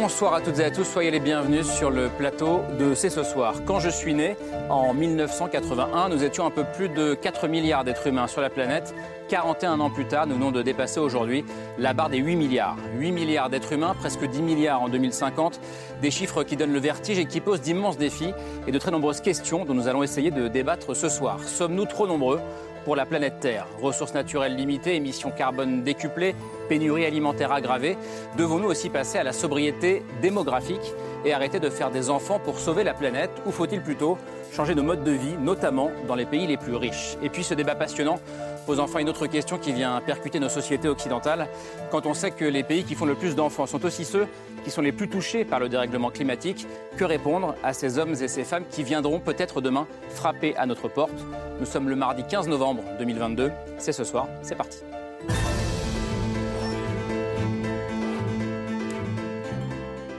Bonsoir à toutes et à tous, soyez les bienvenus sur le plateau de C'est ce soir. Quand je suis né, en 1981, nous étions un peu plus de 4 milliards d'êtres humains sur la planète. 41 ans plus tard, nous venons de dépasser aujourd'hui la barre des 8 milliards. 8 milliards d'êtres humains, presque 10 milliards en 2050. Des chiffres qui donnent le vertige et qui posent d'immenses défis et de très nombreuses questions dont nous allons essayer de débattre ce soir. Sommes-nous trop nombreux pour la planète Terre. Ressources naturelles limitées, émissions carbone décuplées, pénurie alimentaire aggravée. Devons-nous aussi passer à la sobriété démographique? Et arrêter de faire des enfants pour sauver la planète Ou faut-il plutôt changer nos modes de vie, notamment dans les pays les plus riches? Et puis ce débat passionnant pose enfin une autre question qui vient percuter nos sociétés occidentales. Quand on sait que les pays qui font le plus d'enfants sont aussi ceux qui sont les plus touchés par le dérèglement climatique, que répondre à ces hommes et ces femmes qui viendront peut-être demain frapper à notre porte? Nous sommes le mardi 15 novembre 2022. C'est ce soir, c'est parti.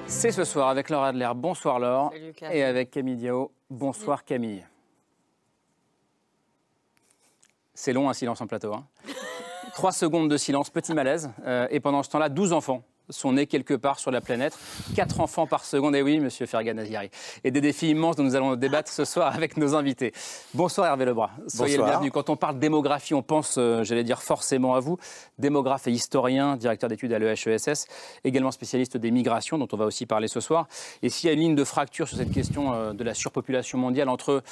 C'est ce soir avec Laure Adler. Bonsoir Laure. Et avec Camille Diao. Bonsoir Camille. C'est long un silence en plateau. Hein. Trois secondes de silence, petit malaise. Euh, et pendant ce temps-là, 12 enfants sont nés quelque part sur la planète. Quatre enfants par seconde, et oui, monsieur Fergan Aziari. Et des défis immenses dont nous allons débattre ce soir avec nos invités. Bonsoir Hervé Lebras. Soyez le bienvenu. Quand on parle démographie, on pense, euh, j'allais dire forcément à vous. Démographe et historien, directeur d'études à l'EHESS, également spécialiste des migrations, dont on va aussi parler ce soir. Et s'il y a une ligne de fracture sur cette question euh, de la surpopulation mondiale entre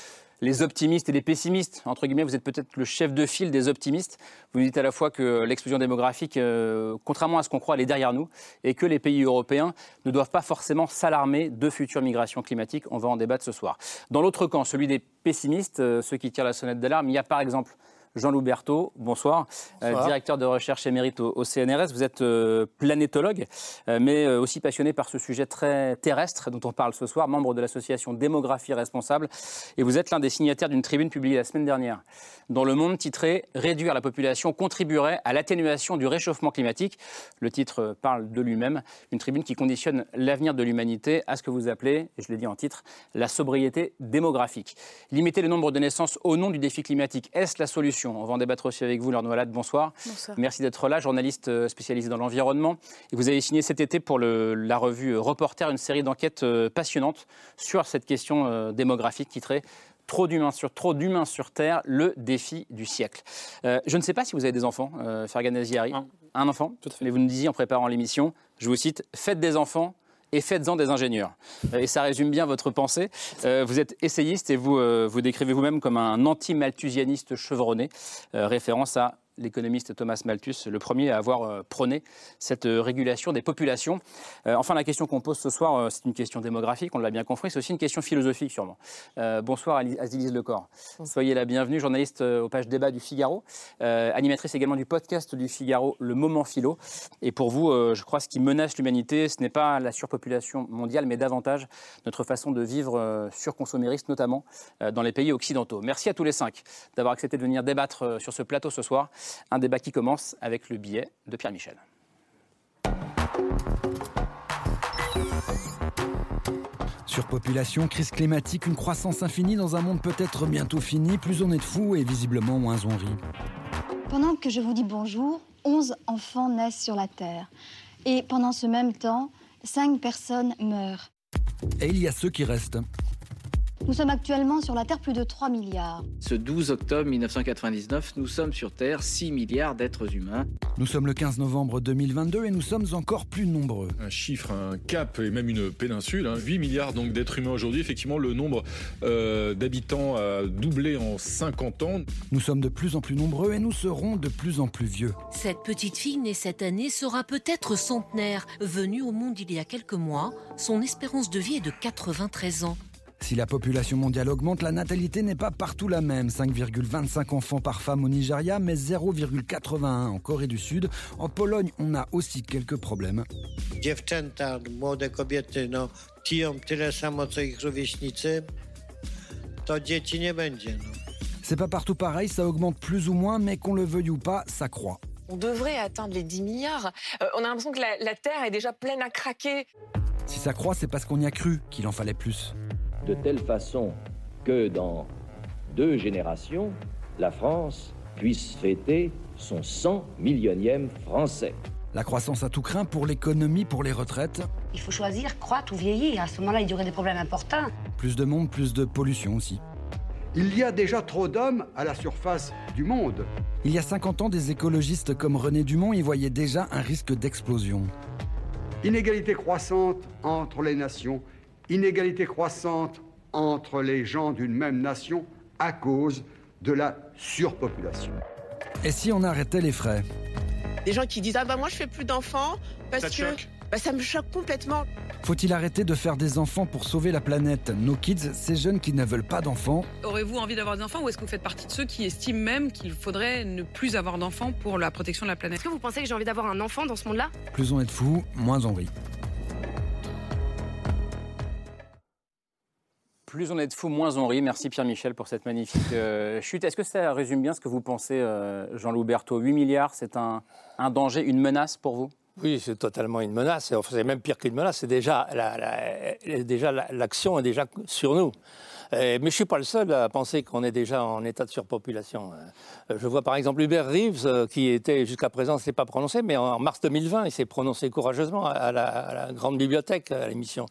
les optimistes et les pessimistes. Entre guillemets, vous êtes peut-être le chef de file des optimistes. Vous dites à la fois que l'explosion démographique, euh, contrairement à ce qu'on croit, elle est derrière nous et que les pays européens ne doivent pas forcément s'alarmer de futures migrations climatiques. On va en débattre ce soir. Dans l'autre camp, celui des pessimistes, euh, ceux qui tirent la sonnette d'alarme, il y a par exemple Jean-Loup Berthaud, bonsoir, euh, directeur de recherche émérite au, CNRS. Vous êtes euh, planétologue, euh, mais aussi passionné par ce sujet très terrestre dont on parle ce soir, membre de l'association Démographie Responsable. Et vous êtes l'un des signataires d'une tribune publiée la semaine dernière dans Le Monde titrée Réduire la population contribuerait à l'atténuation du réchauffement climatique. Le titre parle de lui-même. Une tribune qui conditionne l'avenir de l'humanité à ce que vous appelez, et je l'ai dit en titre, la sobriété démographique. Limiter le nombre de naissances au nom du défi climatique, est-ce la solution? On va en débattre aussi avec vous, Laure Noalade. Bonsoir. Bonsoir. Merci d'être là, journaliste euh, spécialisé dans l'environnement. Et vous avez signé cet été pour la revue euh, Reporter une série d'enquêtes euh, passionnantes sur cette question démographique qui traite Trop d'humains sur, trop d'humains sur Terre, le défi du siècle. je ne sais pas si vous avez des enfants, euh, Fergan Un. un enfant? Tout à fait. Mais vous nous disiez en préparant l'émission, je vous cite, faites des enfants, et faites-en des ingénieurs. Euh, et ça résume bien votre pensée. Euh, vous êtes essayiste et vous euh, vous décrivez vous-même comme un anti-malthusianiste chevronné, référence à l'économiste Thomas Malthus, le premier à avoir euh, prôné cette euh, régulation des populations. Euh, enfin, la question qu'on pose ce soir, c'est une question démographique, on l'a bien compris, c'est aussi une question philosophique sûrement. bonsoir Azilise Lecor. Soyez la bienvenue, journaliste aux pages débat du Figaro, animatrice également du podcast du Figaro, Le Moment Philo. Et pour vous, je crois ce qui menace l'humanité, ce n'est pas la surpopulation mondiale, mais davantage notre façon de vivre surconsommériste, notamment dans les pays occidentaux. Merci à tous les cinq d'avoir accepté de venir débattre sur ce plateau ce soir. Un débat qui commence avec le billet de Pierre Michel. Surpopulation, crise climatique, une croissance infinie dans un monde peut-être bientôt fini, plus on est de fous et visiblement moins on rit. Pendant que je vous dis bonjour, 11 enfants naissent sur la Terre. Et pendant ce même temps, 5 personnes meurent. Et il y a ceux qui restent. Nous sommes actuellement sur la Terre plus de 3 milliards. Ce 12 octobre 1999, nous sommes sur Terre 6 milliards d'êtres humains. Nous sommes le 15 novembre 2022 et nous sommes encore plus nombreux. Un chiffre, un cap et même une péninsule. 8 hein. milliards donc d'êtres humains aujourd'hui. Effectivement, le nombre euh, d'habitants a doublé en 50 ans. Nous sommes de plus en plus nombreux et nous serons de plus en plus vieux. Cette petite fille née cette année sera peut-être centenaire. Venue au monde il y a quelques mois, son espérance de vie est de 93 ans. Si la population mondiale augmente, la natalité n'est pas partout la même. 5,25 enfants par femme au Nigeria, mais 0,81 en Corée du Sud. En Pologne, on a aussi quelques problèmes. Dziewczęta, młode kobiety, no, piją tyle samo co ich rówieśnicy, to dzieci nie będzie. No. C'est pas partout pareil, ça augmente plus ou moins, mais qu'on le veuille ou pas, ça croît. On devrait atteindre les 10 milliards. Euh, on a l'impression que la, la Terre est déjà pleine à craquer. Si ça croît, c'est parce qu'on y a cru qu'il en fallait plus. De telle façon que dans deux générations, la France puisse fêter son 100 millionième français. La croissance à tout craint pour l'économie, pour les retraites. Il faut choisir croître ou vieillir. À ce moment-là, il y aurait des problèmes importants. Plus de monde, plus de pollution aussi. Il y a déjà trop d'hommes à la surface du monde. Il y a 50 ans, des écologistes comme René Dumont y voyaient déjà un risque d'explosion. Inégalité croissante entre les nations, inégalité croissante entre les gens d'une même nation à cause de la surpopulation. Et si on arrêtait les frais? Des gens qui disent Ah bah moi je fais plus d'enfants parce Ça te que choque? bah, ça me choque complètement. Faut-il arrêter de faire des enfants pour sauver la planète? No Kids, ces jeunes qui ne veulent pas d'enfants. Aurez-vous envie d'avoir des enfants ou est-ce que vous faites partie de ceux qui estiment même qu'il faudrait ne plus avoir d'enfants pour la protection de la planète? Est-ce que vous pensez que j'ai envie d'avoir un enfant dans ce monde-là? Plus on est de fous, moins on rit. Plus on est de fous, moins on rit. Merci Pierre-Michel pour cette magnifique euh, chute. Est-ce que ça résume bien ce que vous pensez, euh, Jean-Loup Berthaud? 8 milliards, c'est un, danger, une menace pour vous? Oui, c'est totalement une menace. C'est même pire qu'une menace. C'est déjà la- la- déjà la- l'action est déjà sur nous. Mais je ne suis pas le seul à penser qu'on est déjà en état de surpopulation. Euh, Je vois par exemple Hubert Reeves, qui était jusqu'à présent, ne s'est pas prononcé, mais en mars 2020, il s'est prononcé courageusement à la grande bibliothèque, à l'émission.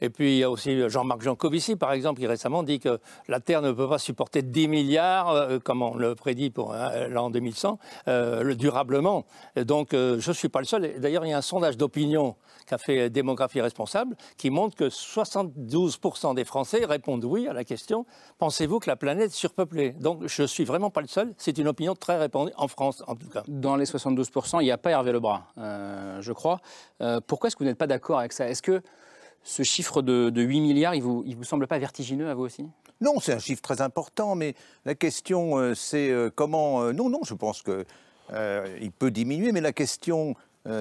Et puis il y a aussi Jean-Marc Jancovici, par exemple, qui récemment dit que la Terre ne peut pas supporter 10 milliards, euh, comme on le prédit pour euh, l'an 2100, euh, le- durablement. Donc euh, je ne suis pas le seul. D'ailleurs, il y a un sondage d'opinion qu'a fait Démographie Responsable qui montre que 72% des Français répondent oui à la question pensez-vous que la planète est surpeuplée? Donc je ne suis vraiment pas le seul. C'est une opinion très répandue en France, en tout cas. Dans les 72%, il n'y a pas Hervé Lebras, euh, je crois. Euh, pourquoi est-ce que vous n'êtes pas d'accord avec ça? Est-ce que ce chiffre de, de 8 milliards, il vous, il vous semble pas vertigineux à vous aussi? Non, c'est un chiffre très important, mais la question, euh, c'est euh, comment. euh, non, non, je pense que euh, il peut diminuer, mais la question.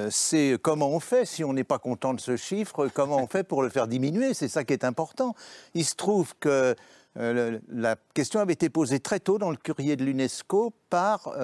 c'est comment on fait si on n'est pas content de ce chiffre, comment on fait pour le faire diminuer, c'est ça qui est important. Il se trouve que la question avait été posée très tôt dans le courrier de l'UNESCO par,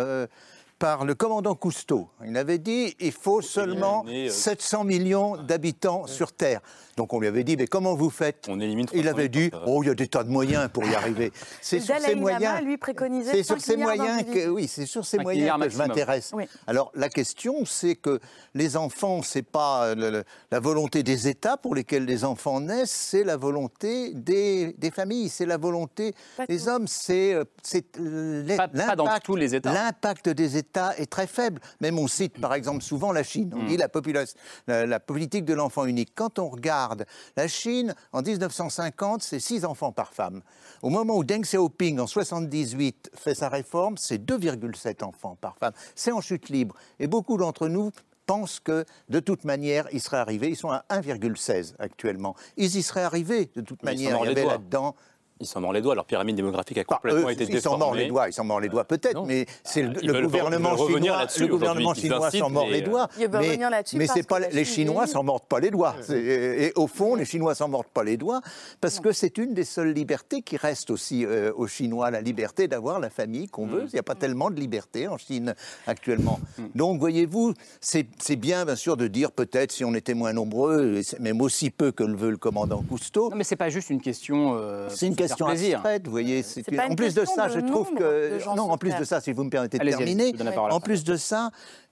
par le commandant Cousteau. Il avait dit il faut seulement né, euh, 700 millions d'habitants sur Terre. Donc on lui avait dit mais comment vous faites On élimine Il 300 avait dit oh il y a des tas de moyens pour y arriver. C'est sur ces moyens. lui, préconisait C'est sur 5 ces moyens que oui, c'est sur ces 5 moyens que je m'intéresse. Oui. Alors la question, c'est que les enfants, c'est pas le- le- la volonté des États pour lesquels les enfants naissent, c'est la volonté des, des familles, c'est la volonté Pas des hommes, c'est euh, c'est, l'impact- tous les États. L'impact des États est très faible. Même on cite par exemple souvent la Chine. Hmm. On dit la, population, la, la politique de l'enfant unique. Quand on regarde la Chine, en 1950, c'est 6 enfants par femme. Au moment où Deng Xiaoping, en 78, fait sa réforme, c'est 2,7 enfants par femme. C'est en chute libre. Et beaucoup d'entre nous pensent que, de toute manière, ils seraient arrivés. Ils sont à 1,16 actuellement. Ils y seraient arrivés, de toute Mais manière. Il y avait là-dedans Ils s'en mordent les doigts, leur pyramide démographique a Bah, complètement eux, été ils s'en mordent les doigts, ils s'en mordent les doigts peut-être, mais c'est le, Ils gouvernement ils chinois. Le gouvernement. Ils chinois s'en mord les doigts. Ils mais là-dessus mais c'est pas les Chinois s'en mordent pas les doigts. C'est- Et au fond, les Chinois s'en mordent pas les doigts parce que c'est une des seules libertés qui reste aussi euh, aux Chinois, la liberté d'avoir la famille qu'on veut. Il n'y a pas tellement de liberté en Chine actuellement. Donc, voyez-vous, c'est bien, bien sûr, de dire peut-être si on était moins nombreux, même aussi peu que le veut le commandant Cousteau. Non, mais c'est pas juste une question. euh, C'est une faire question plaisir. abstraite, vous voyez. c'est C'est une- pas En plus de ça, de je trouve que non, en plus de ça, si vous me permettez de terminer, en plus de ça,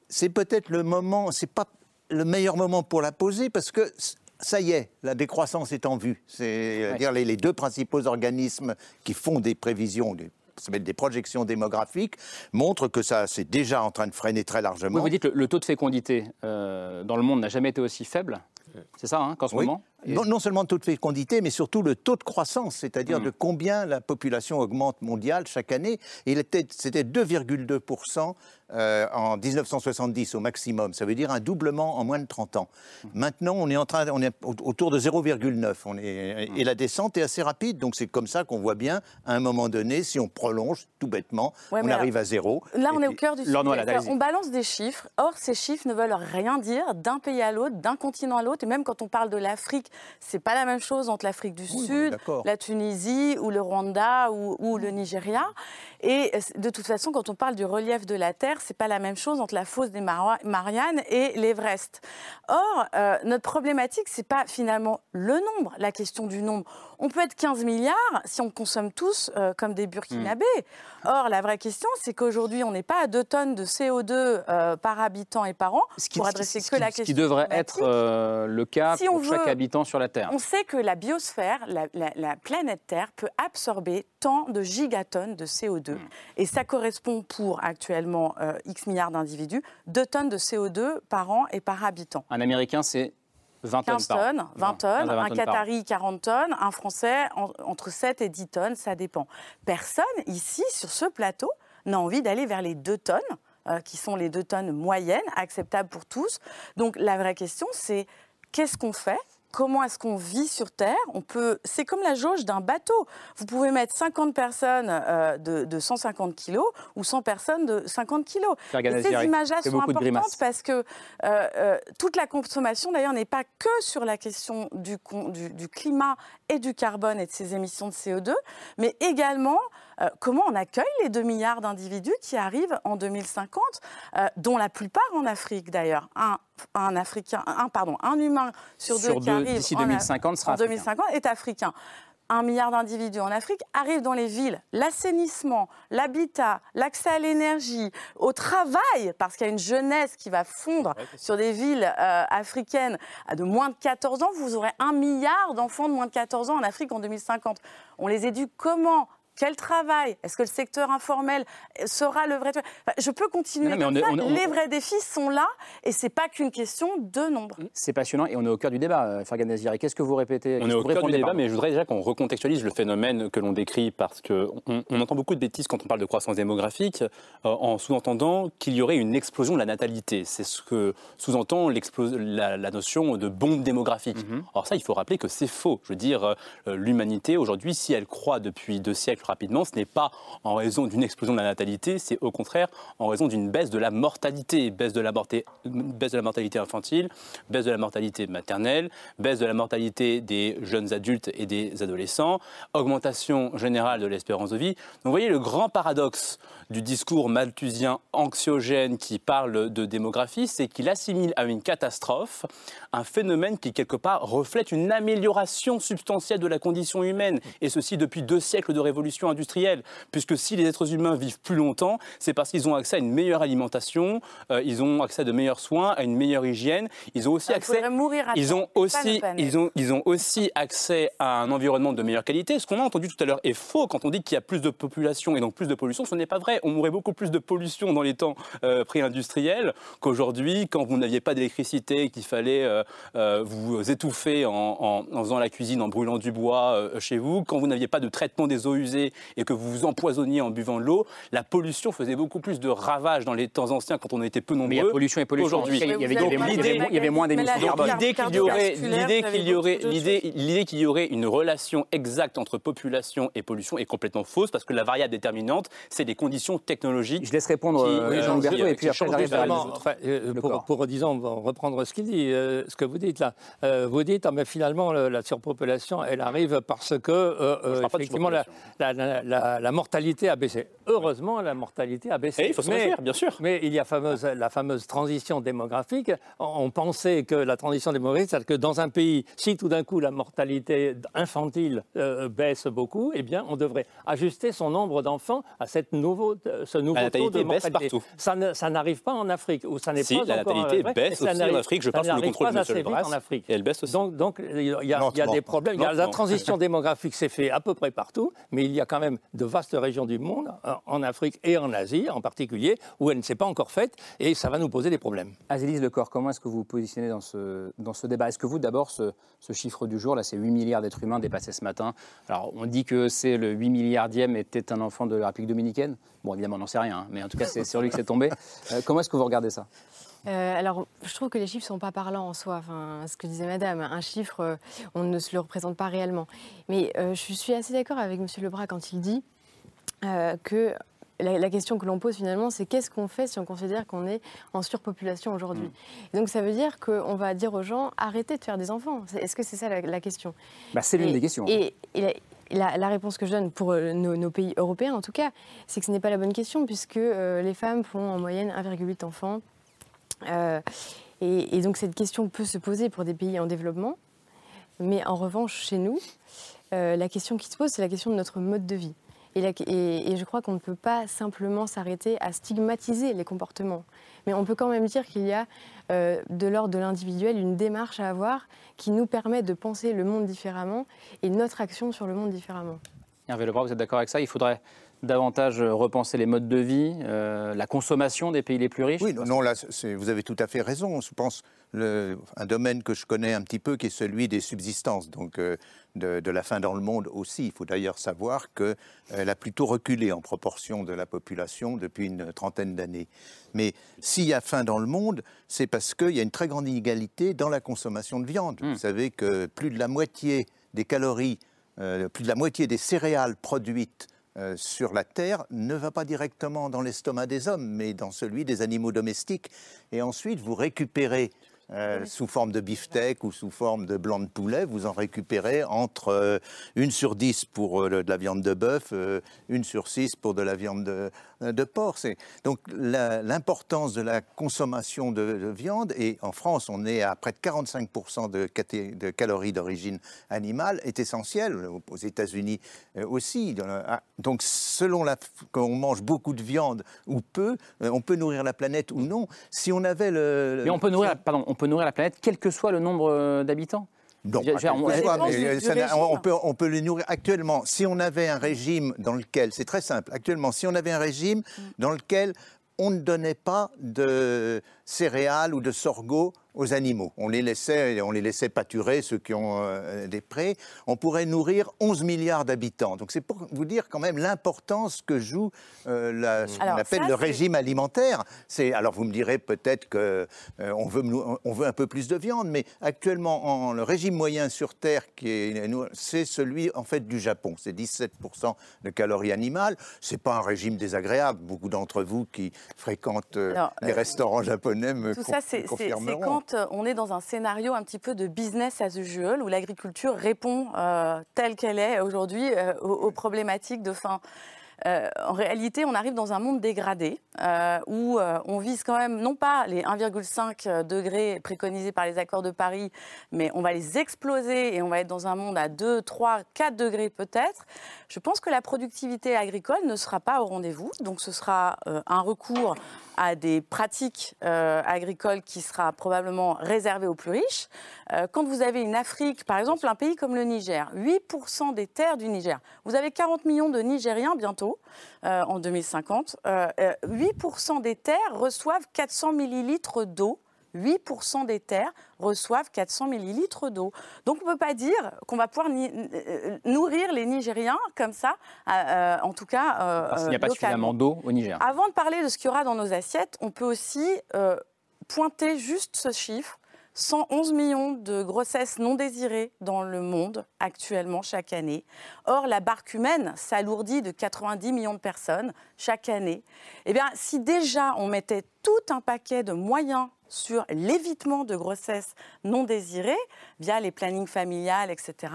c'est peut-être le moment, c'est pas le meilleur moment pour la poser parce que ça y est, la décroissance est en vue. C'est Ouais. dire les, les deux principaux organismes qui font des prévisions. Des, des projections démographiques montrent que ça c'est déjà en train de freiner très largement. Oui, vous dites le, le taux de fécondité euh, dans le monde n'a jamais été aussi faible. C'est ça, hein, qu'en ce Oui. moment non, non seulement le taux de fécondité, mais surtout le taux de croissance, c'est-à-dire Mm. de combien la population augmente mondiale chaque année. Et il était- c'était 2,2% euh, en 1970 au maximum. Ça veut dire un doublement en moins de 30 ans. Maintenant, on est, en train, on est au- autour de 0,9. On est, et la descente est assez rapide. Donc c'est comme ça qu'on voit bien, à un moment donné, si on prolonge tout bêtement, Ouais, on mais arrive à zéro. Là, on est au cœur du sujet. On balance des chiffres. Or, ces chiffres ne veulent rien dire d'un pays à l'autre, d'un continent à l'autre. Et même quand on parle de l'Afrique, c'est pas la même chose entre l'Afrique du Sud, la Tunisie ou le Rwanda ou, ou le Nigeria. Et euh, de toute façon, quand on parle du relief de la Terre, c'est pas la même chose entre la fosse des Mara- Mariannes et l'Everest. Or, euh, notre problématique, c'est pas finalement le nombre, la question du nombre. On peut être 15 milliards si on consomme tous euh, comme des Burkinabés. Or, la vraie question, c'est qu'aujourd'hui, on n'est pas à 2 tonnes de CO2 euh, par habitant et par an Ce qui, pour ce adresser qui- que la ce question. qui devrait être euh, le cas Si on pour chaque veut- habitant sur la Terre. On sait que la biosphère, la, la- la planète Terre, peut absorber tant de gigatonnes de CO2. Hmm. Et ça correspond pour actuellement X milliards d'individus, 2 tonnes de CO2 par an et par habitant. Un Américain, c'est 20 tonnes 15 par an. tonnes, 20 15 tonnes, à 20 un. Qatari 40 tonnes, un Français en- entre 7 et 10 tonnes, ça dépend. Personne ici, sur ce plateau, n'a envie d'aller vers les 2 tonnes, euh, qui sont les 2 tonnes moyennes, acceptables pour tous. Donc la vraie question, c'est qu'est-ce qu'on fait Comment est-ce qu'on vit sur Terre On peut, c'est comme la jauge d'un bateau. Vous pouvez mettre 50 personnes euh, de, de 150 kilos ou 100 personnes de 50 kilos. Et ces images-là sont importantes parce que euh, euh, toute la consommation, d'ailleurs, n'est pas que sur la question du- du climat et du carbone et de ses émissions de CO2, mais également euh, comment on accueille les 2 milliards d'individus qui arrivent en 2050, euh, dont la plupart en Afrique d'ailleurs? Un, un Africain, un, pardon, un humain sur deux qui arrive d'ici en, 2050 sera en africain. 2050 est africain. Un milliard d'individus en Afrique arrivent dans les villes. L'assainissement, l'habitat, l'accès à l'énergie, au travail, parce qu'il y a une jeunesse qui va fondre sur des villes euh, africaines de moins de 14 ans. Vous aurez un milliard d'enfants de moins de 14 ans en Afrique en 2050. On les éduque comment? Quel travail? Est-ce que le secteur informel sera le vrai Enfin, Je peux continuer Non, non, mais comme on est- ça. on est- on- Les vrais défis sont là et c'est pas qu'une question de nombre. C'est passionnant et on est au cœur du débat, euh, Fergan Naziri. Qu'est-ce que vous répétez? On est au cœur du débat, mais je voudrais déjà qu'on recontextualise le phénomène que l'on décrit parce qu'on on entend beaucoup de bêtises quand on parle de croissance démographique euh, en sous-entendant qu'il y aurait une explosion de la natalité. C'est ce que sous-entend la, la notion de bombe démographique. Alors ça, il faut rappeler que c'est faux. Je veux dire, euh, l'humanité aujourd'hui, si elle croît depuis deux siècles rapidement, ce n'est pas en raison d'une explosion de la natalité, c'est au contraire en raison d'une baisse de la mortalité, baisse de la, morté- baisse de la mortalité infantile, baisse de la mortalité maternelle, baisse de la mortalité des jeunes adultes et des adolescents, augmentation générale de l'espérance de vie. Donc vous voyez le grand paradoxe du discours malthusien anxiogène qui parle de démographie, c'est qu'il assimile à une catastrophe un phénomène qui quelque part reflète une amélioration substantielle de la condition humaine, et ceci depuis deux siècles de révolution industrielle, puisque si les êtres humains vivent plus longtemps, c'est parce qu'ils ont accès à une meilleure alimentation, euh, ils ont accès à de meilleurs soins, à une meilleure hygiène, ils ont aussi Il accès, faudrait mourir à ils ont aussi, ils ont, ils ont aussi accès à un environnement de meilleure qualité. Ce qu'on a entendu tout à l'heure est faux quand on dit qu'il y a plus de population et donc plus de pollution. Ce n'est pas vrai. On mourrait beaucoup plus de pollution dans les temps euh, pré-industriels qu'aujourd'hui, quand vous n'aviez pas d'électricité et qu'il fallait euh, euh, vous étouffer en, en- en faisant la cuisine, en brûlant du bois euh, chez vous, quand vous n'aviez pas de traitement des eaux usées et que vous vous empoisonniez en buvant de l'eau. La pollution faisait beaucoup plus de ravages dans les temps anciens quand on était peu nombreux. Mais il y a pollution et pollution. Aujourd'hui, Il y avait- Donc, il y moins d'émissions carbone. l'idée qu'il y aurait, Cardiovasculaire, l'idée vous avez qu'il y aurait, beaucoup d'autres l'idée, l'idée qu'il y aurait une relation exacte entre population et pollution est complètement fausse parce que la variable déterminante, c'est les conditions technologiques. Je laisse répondre euh, Jean Huberto et puis après j'arrive vers enfin, euh, pour, pour, disons, reprendre ce qu'il dit, euh, ce que vous dites là, euh, vous dites, ah, mais finalement, le- la surpopulation, elle arrive parce que, euh, euh, effectivement, la, la, la- la- la mortalité a baissé. Heureusement, la mortalité a baissé. Et il faut se mais, réjouir, bien sûr. Mais il y a fameuse, la fameuse transition démographique. On on pensait que la transition démographique, c'est-à-dire que dans un pays, si tout d'un coup la mortalité infantile euh, baisse beaucoup, eh bien, on devrait ajuster son nombre d'enfants à cette nouveau, euh, ce nouveau La taux natalité de baisse mortalité. partout. Ça n'arrive pas en Afrique, ou ça n'est Si, pas la encore, natalité euh, vrai, baisse aussi en Afrique, je pense, sous le contrôle pas de M. Brass. en Afrique. Et elle baisse aussi. Donc, donc il y a, il y a Lentement. des problèmes. Il y a la transition démographique s'est faite à peu près partout, mais il y a quand même de vastes régions du monde, en- en Afrique et en Asie en particulier, où elle ne s'est pas encore faite, et ça va nous poser des problèmes. Azélise Lecor, comment est-ce que vous vous positionnez dans ce, dans ce débat? Est-ce que vous, d'abord, ce, ce chiffre du jour, là, c'est 8 milliards d'êtres humains dépassés ce matin? Alors, on dit que c'est le 8 milliardième était un enfant de la République dominicaine? Bon, évidemment, on n'en sait rien, hein, mais en tout cas, c'est sur lui que c'est tombé. Euh, comment est-ce que vous regardez ça? Euh, alors, je trouve que les chiffres ne sont pas parlants en soi. Enfin, ce que disait Madame, un chiffre, euh, on ne se le représente pas réellement. Mais euh, je suis assez d'accord avec M. Lebras quand il dit que la, la question que l'on pose finalement, c'est qu'est-ce qu'on fait si on considère qu'on est en surpopulation aujourd'hui? Et Donc, ça veut dire qu'on va dire aux gens arrêtez de faire des enfants. Est-ce que c'est ça la, la question? Bah, c'est l'une Et- des questions. Et, et la, la- réponse que je donne pour euh, nos, pays européens, en tout cas, c'est que ce n'est pas la bonne question, puisque euh, les femmes font en moyenne 1,8 enfants. Euh, et, donc cette question peut se poser pour des pays en développement. Mais en revanche, chez nous, la question qui se pose, c'est la question de notre mode de vie. Et, je crois qu'on ne peut pas simplement s'arrêter à stigmatiser les comportements. Mais on peut quand même dire qu'il y a, euh, de l'ordre de l'individuel, une démarche à avoir qui nous permet de penser le monde différemment et notre action sur le monde différemment. Hervé vous êtes d'accord avec ça? Il faudrait davantage repenser les modes de vie, euh, la consommation des pays les plus riches? Oui, non, non, là, vous avez tout à fait raison. Je pense le, un domaine que je connais un petit peu, qui est celui des subsistances, donc euh, de, de la faim dans le monde aussi. Il faut d'ailleurs savoir qu'elle a plutôt reculé en proportion de la population depuis une trentaine d'années. Mais s'il y a faim dans le monde, c'est parce qu'il y a une très grande inégalité dans la consommation de viande. Vous savez que plus de la moitié des calories, euh, plus de la moitié des céréales produites euh, sur la Terre ne va pas directement dans l'estomac des hommes, mais dans celui des animaux domestiques. Et ensuite, vous récupérez euh, sous forme de beefsteak ou sous forme de blanc de poulet, vous en récupérez entre euh, une sur dix pour euh, le- de la viande de bœuf, euh, une sur six pour de la viande de, de porc. C'est- Donc l'importance de la consommation de, de viande, et en France on est à près de 45% de, caté- de calories d'origine animale, est essentielle, aux États-Unis euh, aussi. Ah, Donc selon la, qu'on mange beaucoup de viande ou peu, euh, on peut nourrir la planète ou non. Si on avait le... Mais on peut nourrir, pardon, on peut nourrir la planète quel que soit le nombre euh, d'habitants Non, on- mais, ça régime. on, peut, on peut les nourrir actuellement. Si on avait un régime dans lequel, c'est très simple, actuellement, si on avait un régime dans lequel on ne donnait pas de céréales ou de sorgho aux animaux. On les laissait, on les laissait pâturer, ceux qui ont euh, des prés. On pourrait nourrir 11 milliards d'habitants. Donc c'est pour vous dire quand même l'importance que joue euh, la- ce qu'on appelle ça, le régime alimentaire. C'est alors vous me direz peut-être que euh, on veut nous- on veut un peu plus de viande, mais actuellement en, le régime moyen sur Terre qui est nous, c'est celui en fait du Japon. C'est 17% de calories animales. C'est pas un régime désagréable. Beaucoup d'entre vous qui fréquentent euh, Alors, les restaurants japonais me Tout con- ça, c'est confirmeront. quand on est dans un scénario un petit peu de business as usual, où l'agriculture répond euh, telle qu'elle est aujourd'hui euh, aux, problématiques de faim. Euh, en réalité, on arrive dans un monde dégradé où on vise quand même non pas les 1,5 degrés préconisés par les accords de Paris, mais on va les exploser et on va être dans un monde à 2, 3, 4 degrés peut-être. Je pense que la productivité agricole ne sera pas au rendez-vous, donc ce sera euh, un recours à des pratiques euh, agricoles qui sera probablement réservé aux plus riches. Euh, quand vous avez une Afrique, par exemple un pays comme le Niger, 8% des terres du Niger, vous avez 40 millions de Nigériens bientôt, en 2050, euh, euh, 8% des terres reçoivent 400 millilitres d'eau 8% des terres reçoivent 400 millilitres d'eau. Donc on ne peut pas dire qu'on va pouvoir ni- euh, nourrir les Nigériens comme ça, euh, euh, en tout cas euh, Parce qu'il n'y a pas suffisamment d'eau au Niger. Avant de parler de ce qu'il y aura dans nos assiettes, on peut aussi euh, pointer juste ce chiffre. 111 millions de grossesses non désirées dans le monde actuellement chaque année. Or, la barque humaine s'alourdit de 90 millions de personnes chaque année. Eh bien, si déjà on mettait tout un paquet de moyens sur l'évitement de grossesses non désirées via les plannings familiales, etc.,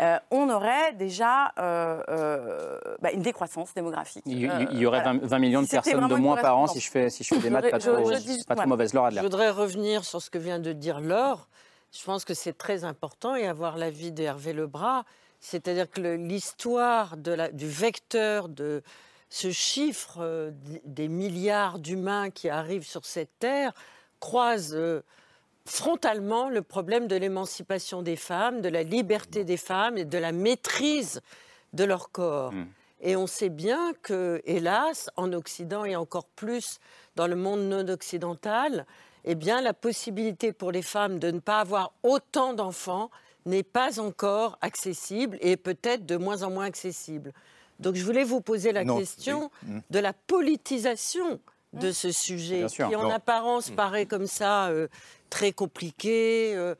euh, on aurait déjà euh, euh, bah, une décroissance démographique. Il y, il y aurait voilà. 20, 20 millions de Si personnes de moins par an si je fais, si je fais des maths pas trop, je- je dis- pas trop mauvaises. Laura Je voudrais revenir sur ce que vient de dire Laure. Je pense que c'est très important et avoir l'avis d'Hervé Lebras. C'est-à-dire que l'histoire du vecteur de, ce chiffre des milliards d'humains qui arrivent sur cette terre croise euh, frontalement le problème de l'émancipation des femmes, de la liberté des femmes et de la maîtrise de leur corps. Et on sait bien que, hélas, en Occident et encore plus dans le monde non occidental, eh bien, la possibilité pour les femmes de ne pas avoir autant d'enfants n'est pas encore accessible et peut-être de moins en moins accessible. Donc, je voulais vous poser la Non, question oui. Mm. de la politisation de ce sujet, qui en Non. apparence paraît comme ça euh, très compliqué, euh,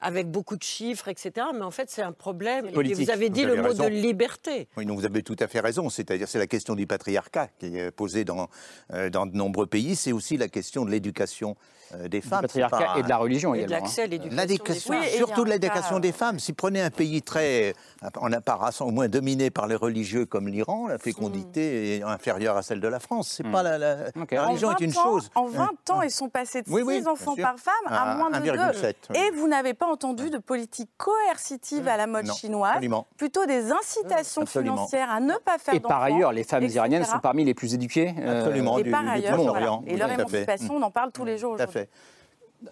avec beaucoup de chiffres, etc. Mais en fait, c'est un problème. Et vous avez dit Vous le mot de liberté. Oui, non, vous avez tout à fait raison. C'est-à-dire, c'est la question du patriarcat qui est posée dans, euh, dans de nombreux pays. C'est aussi la question de l'éducation euh, des femmes. C'est patriarcat pas- et de la religion Et de également. l'accès à hein. l'éducation. Femmes. Oui, surtout un l'éducation cas, des femmes. Si prenez un pays très, en apparence au moins dominé par les religieux comme l'Iran, la fécondité est inférieure à celle de la France. C'est pas la, la- la En religion est 20 une ans- chose. En 20 ans, ils sont passés de Oui, 6 oui, bien enfants par femme à, À moins de 1,7, 2. oui. Et vous n'avez pas entendu de politique coercitive à la mode Non, chinoise, absolument. plutôt des incitations Absolument. financières à ne pas faire Et par ailleurs, les femmes etc. iraniennes sont parmi les plus éduquées. euh, Absolument, Et du- par du ailleurs, voilà. et leur émancipation, on en parle tous les jours Tout à aujourd'hui.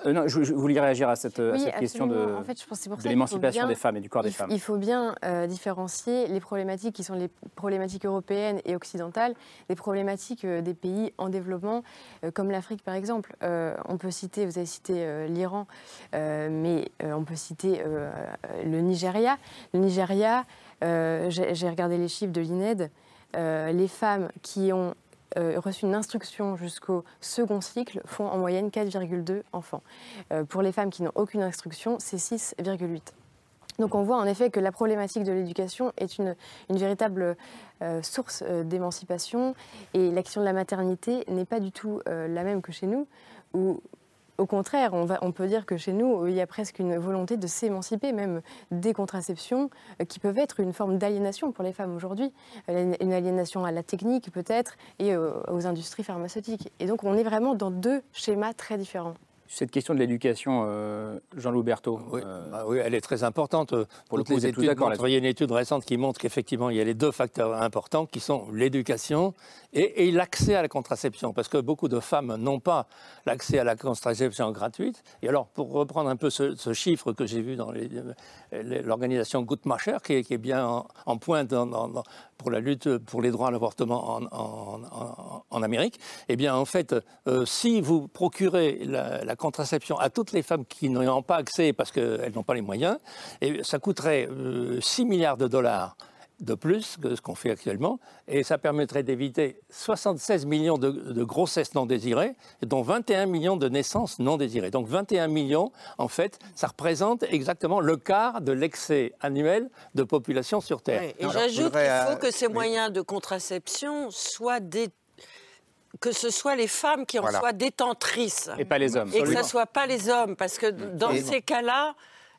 Euh, non, je, je voulais réagir à cette, à Oui, cette question de. En fait, l'émancipation des femmes et du corps des il, femmes. il faut bien euh, différencier les problématiques qui sont les problématiques européennes et occidentales des problématiques euh, des pays en développement, euh, comme l'Afrique par exemple. On peut citer, vous avez cité l'Iran, mais on peut citer le Nigeria. Le Nigeria, j'ai regardé les chiffres de l'INED, les femmes qui ont euh, reçu une instruction jusqu'au second cycle font en moyenne 4,2 enfants. Euh, pour les femmes qui n'ont aucune instruction, c'est 6,8. Donc on voit en effet que la problématique de l'éducation est une, véritable euh, source euh, d'émancipation et l'action de la maternité n'est pas du tout la même que chez nous, où au contraire, on, peut dire que chez nous, il y a presque une volonté de s'émanciper, même des contraceptions, euh, qui peuvent être une forme d'aliénation pour les femmes aujourd'hui. Euh, Une aliénation à la technique peut-être et euh, aux industries pharmaceutiques. Et donc on est vraiment dans deux schémas très différents. Cette question de l'éducation, euh, Jean-Loup Berthaud. Oui, euh, bah oui, elle est très importante. Pour le coup, vous les études montrent- il y a une étude récente qui montre qu'effectivement, il y a les deux facteurs importants qui sont l'éducation et, et l'accès à la contraception. Parce que beaucoup de femmes n'ont pas l'accès à la contraception gratuite. Et alors, pour reprendre un peu ce, ce chiffre que j'ai vu dans l'organisation Guttmacher, qui est, qui est bien en, en pointe dans- pour la lutte pour les droits à l'avortement en, Amérique, eh bien, en fait, euh, si vous procurez la, contraception à toutes les femmes qui n'y ont pas accès parce qu'elles n'ont pas les moyens, et ça coûterait euh, 6 milliards de dollars de plus que ce qu'on fait actuellement, et ça permettrait d'éviter 76 millions de, de grossesses non désirées, dont 21 millions de naissances non désirées. Donc 21 millions, en fait, ça représente exactement le quart de l'excès annuel de population sur Terre. Oui, Et j'ajoute qu'il voudrais, faut euh, que ces oui. moyens de contraception soient des que ce soit les femmes qui en Voilà. soient détentrices. Et pas les hommes. Et que ce ne soit pas les hommes, parce que dans Et- ces cas-là,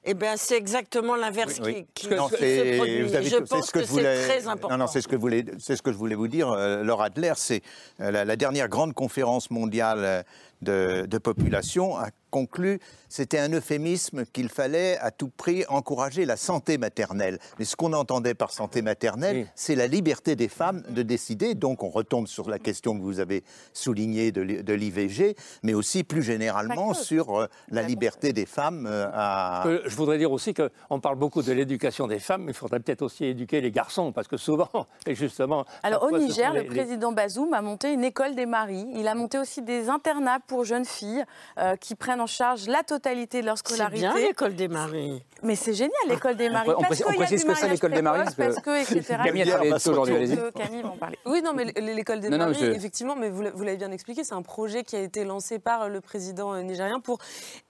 eh ben, c'est exactement l'inverse Oui, qui, qui Non, se produit. vous avez Je tout- pense ce que que, voulais- c'est très important. Non, non, c'est ce que je voulais, c'est ce que je voulais vous dire, euh, Laura Adler. C'est euh, la, la dernière grande conférence mondiale euh, de, de population a conclu, c'était un euphémisme qu'il fallait à tout prix encourager la santé maternelle. Mais ce qu'on entendait par santé maternelle, Oui. c'est la liberté des femmes de décider. Donc on retombe sur la question que vous avez soulignée de, l'i- de l'IVG, mais aussi plus généralement sur euh, la liberté des femmes euh, à... Je voudrais dire aussi qu'on parle beaucoup de l'éducation des femmes, mais il faudrait peut-être aussi éduquer les garçons, parce que souvent, et justement... Alors au Niger, le président Bazoum a monté une école des maris. Il a monté aussi des internats pour jeunes filles euh, qui prennent en charge la totalité de leur C'est scolarité. bien l'école des maris. Mais c'est génial l'école des maris. on parce précise- on y que c'est, l'école des maris, parce Parce que- etc. Camille a travaillé on va dessus aujourd'hui, se allez-y. Que Camille va en parler. Oui, non, mais l'école des Non, non, maris, effectivement, mais vous l'a- vous l'avez bien expliqué, c'est un projet qui a été lancé par le président nigérien pour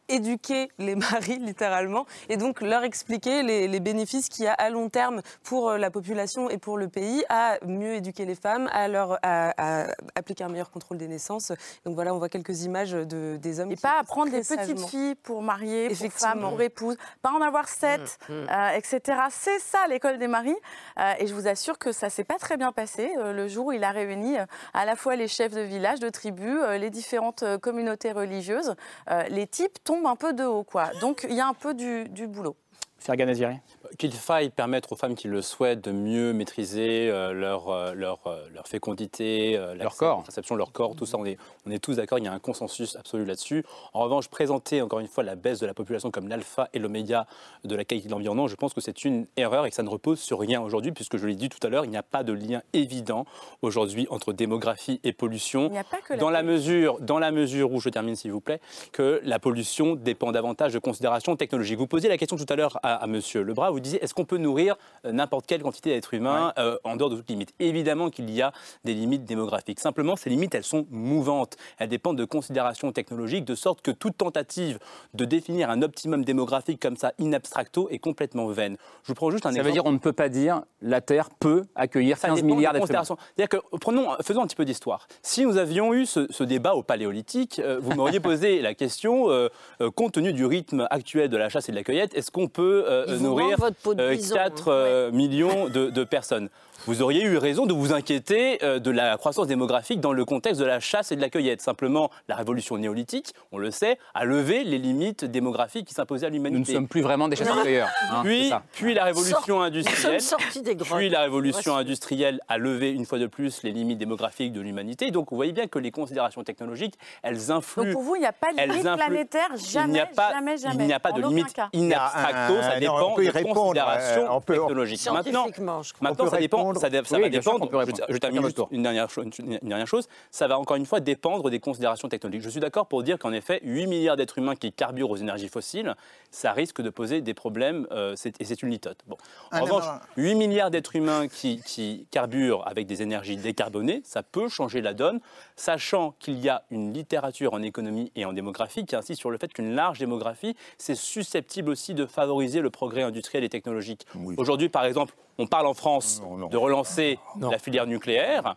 éduquer les maris, littéralement, et donc leur expliquer les, les bénéfices qu'il y a à long terme pour euh, la population et pour le pays à mieux éduquer les femmes, à, leur, à, à appliquer un meilleur contrôle des naissances. Donc voilà, on voit quelques images de, des hommes Et qui pas apprendre très des petites filles pour marier, pour femmes, pour épouses, pas en avoir sept, euh, etc. C'est ça l'école des maris. Euh, et je vous assure que ça s'est pas très bien passé euh, le jour où il a réuni euh, à la fois les chefs de village, de tribus, euh, les différentes euh, communautés religieuses. Euh, les types tombent un peu de haut, quoi. Donc il y a un peu du, du boulot. Fergan Aziri Qu'il faille permettre aux femmes qui le souhaitent de mieux maîtriser euh, leur, euh, leur, euh, leur fécondité, Leur corps. perception leur corps, tout ça, on est, on est tous d'accord, il y a un consensus absolu là-dessus. En revanche, présenter encore une fois la baisse de la population comme l'alpha et l'oméga de la qualité de l'environnement, je pense que c'est une erreur et que ça ne repose sur rien aujourd'hui, puisque je l'ai dit tout à l'heure, il n'y a pas de lien évident aujourd'hui entre démographie et pollution. Il n'y a pas que la dans la mesure, dans la mesure où, je termine s'il vous plaît, que la pollution dépend davantage de considérations technologiques. Vous posiez la question tout à l'heure à, à Monsieur Lebras, vous disiez est-ce qu'on peut nourrir euh, n'importe quelle quantité d'êtres humains euh, en dehors de toute limite? Évidemment qu'il y a des limites démographiques. Simplement, ces limites, elles sont mouvantes. Elles dépendent de considérations technologiques, de sorte que toute tentative de définir un optimum démographique comme ça, in abstracto, est complètement vaine. Je vous prends juste un Ça exemple. veut dire on ne peut pas dire la Terre peut accueillir Ça 15 dépend milliards d'êtres humains. C'est-à-dire que, prenons, faisons un petit peu d'histoire. Si nous avions eu ce, ce débat au Paléolithique, euh, vous m'auriez posé la question, euh, euh, compte tenu du rythme actuel de la chasse et de la cueillette, est-ce qu'on peut euh, vous nourrir manque votre peau de euh, bison, 4 hein. euh, millions de, de personnes vous auriez eu raison de vous inquiéter euh, de la croissance démographique dans le contexte de la chasse et de la cueillette. Simplement, la révolution néolithique, on le sait, a levé les limites démographiques qui s'imposaient à l'humanité. Nous ne sommes plus vraiment des chasseurs-cueilleurs. hein, Puis, la révolution industrielle. Des. Puis la révolution a levé une fois de plus les limites démographiques de l'humanité. Donc vous voyez bien que les considérations technologiques, elles influent. Donc pour vous, il n'y a pas de limite planétaire, jamais, il n'y a pas, jamais, jamais. Il n'y a pas de limite in Il y a abstracto, un- ça non, dépend on peut y de répondre, considérations euh, on peut- technologiques. Maintenant, Scientifiquement, je crois. maintenant On peut ça dépend, ça, dé- ça Oui, va sûr dépendre. je, je termine juste une dernière, cho- une, une dernière chose. Ça va encore une fois dépendre des considérations technologiques. Je suis d'accord pour dire qu'en effet, 8 milliards d'êtres humains qui carburent aux énergies fossiles, ça risque de poser des problèmes euh, et c'est une litote. Bon. En Un revanche, élément- 8 milliards d'êtres humains qui, qui carburent avec des énergies décarbonées, ça peut changer la donne, sachant qu'il y a une littérature en économie et en démographie qui insiste sur le fait qu'une large démographie, c'est susceptible aussi de favoriser le progrès industriel et technologique. Aujourd'hui, par exemple, on parle en France de relancer la filière nucléaire.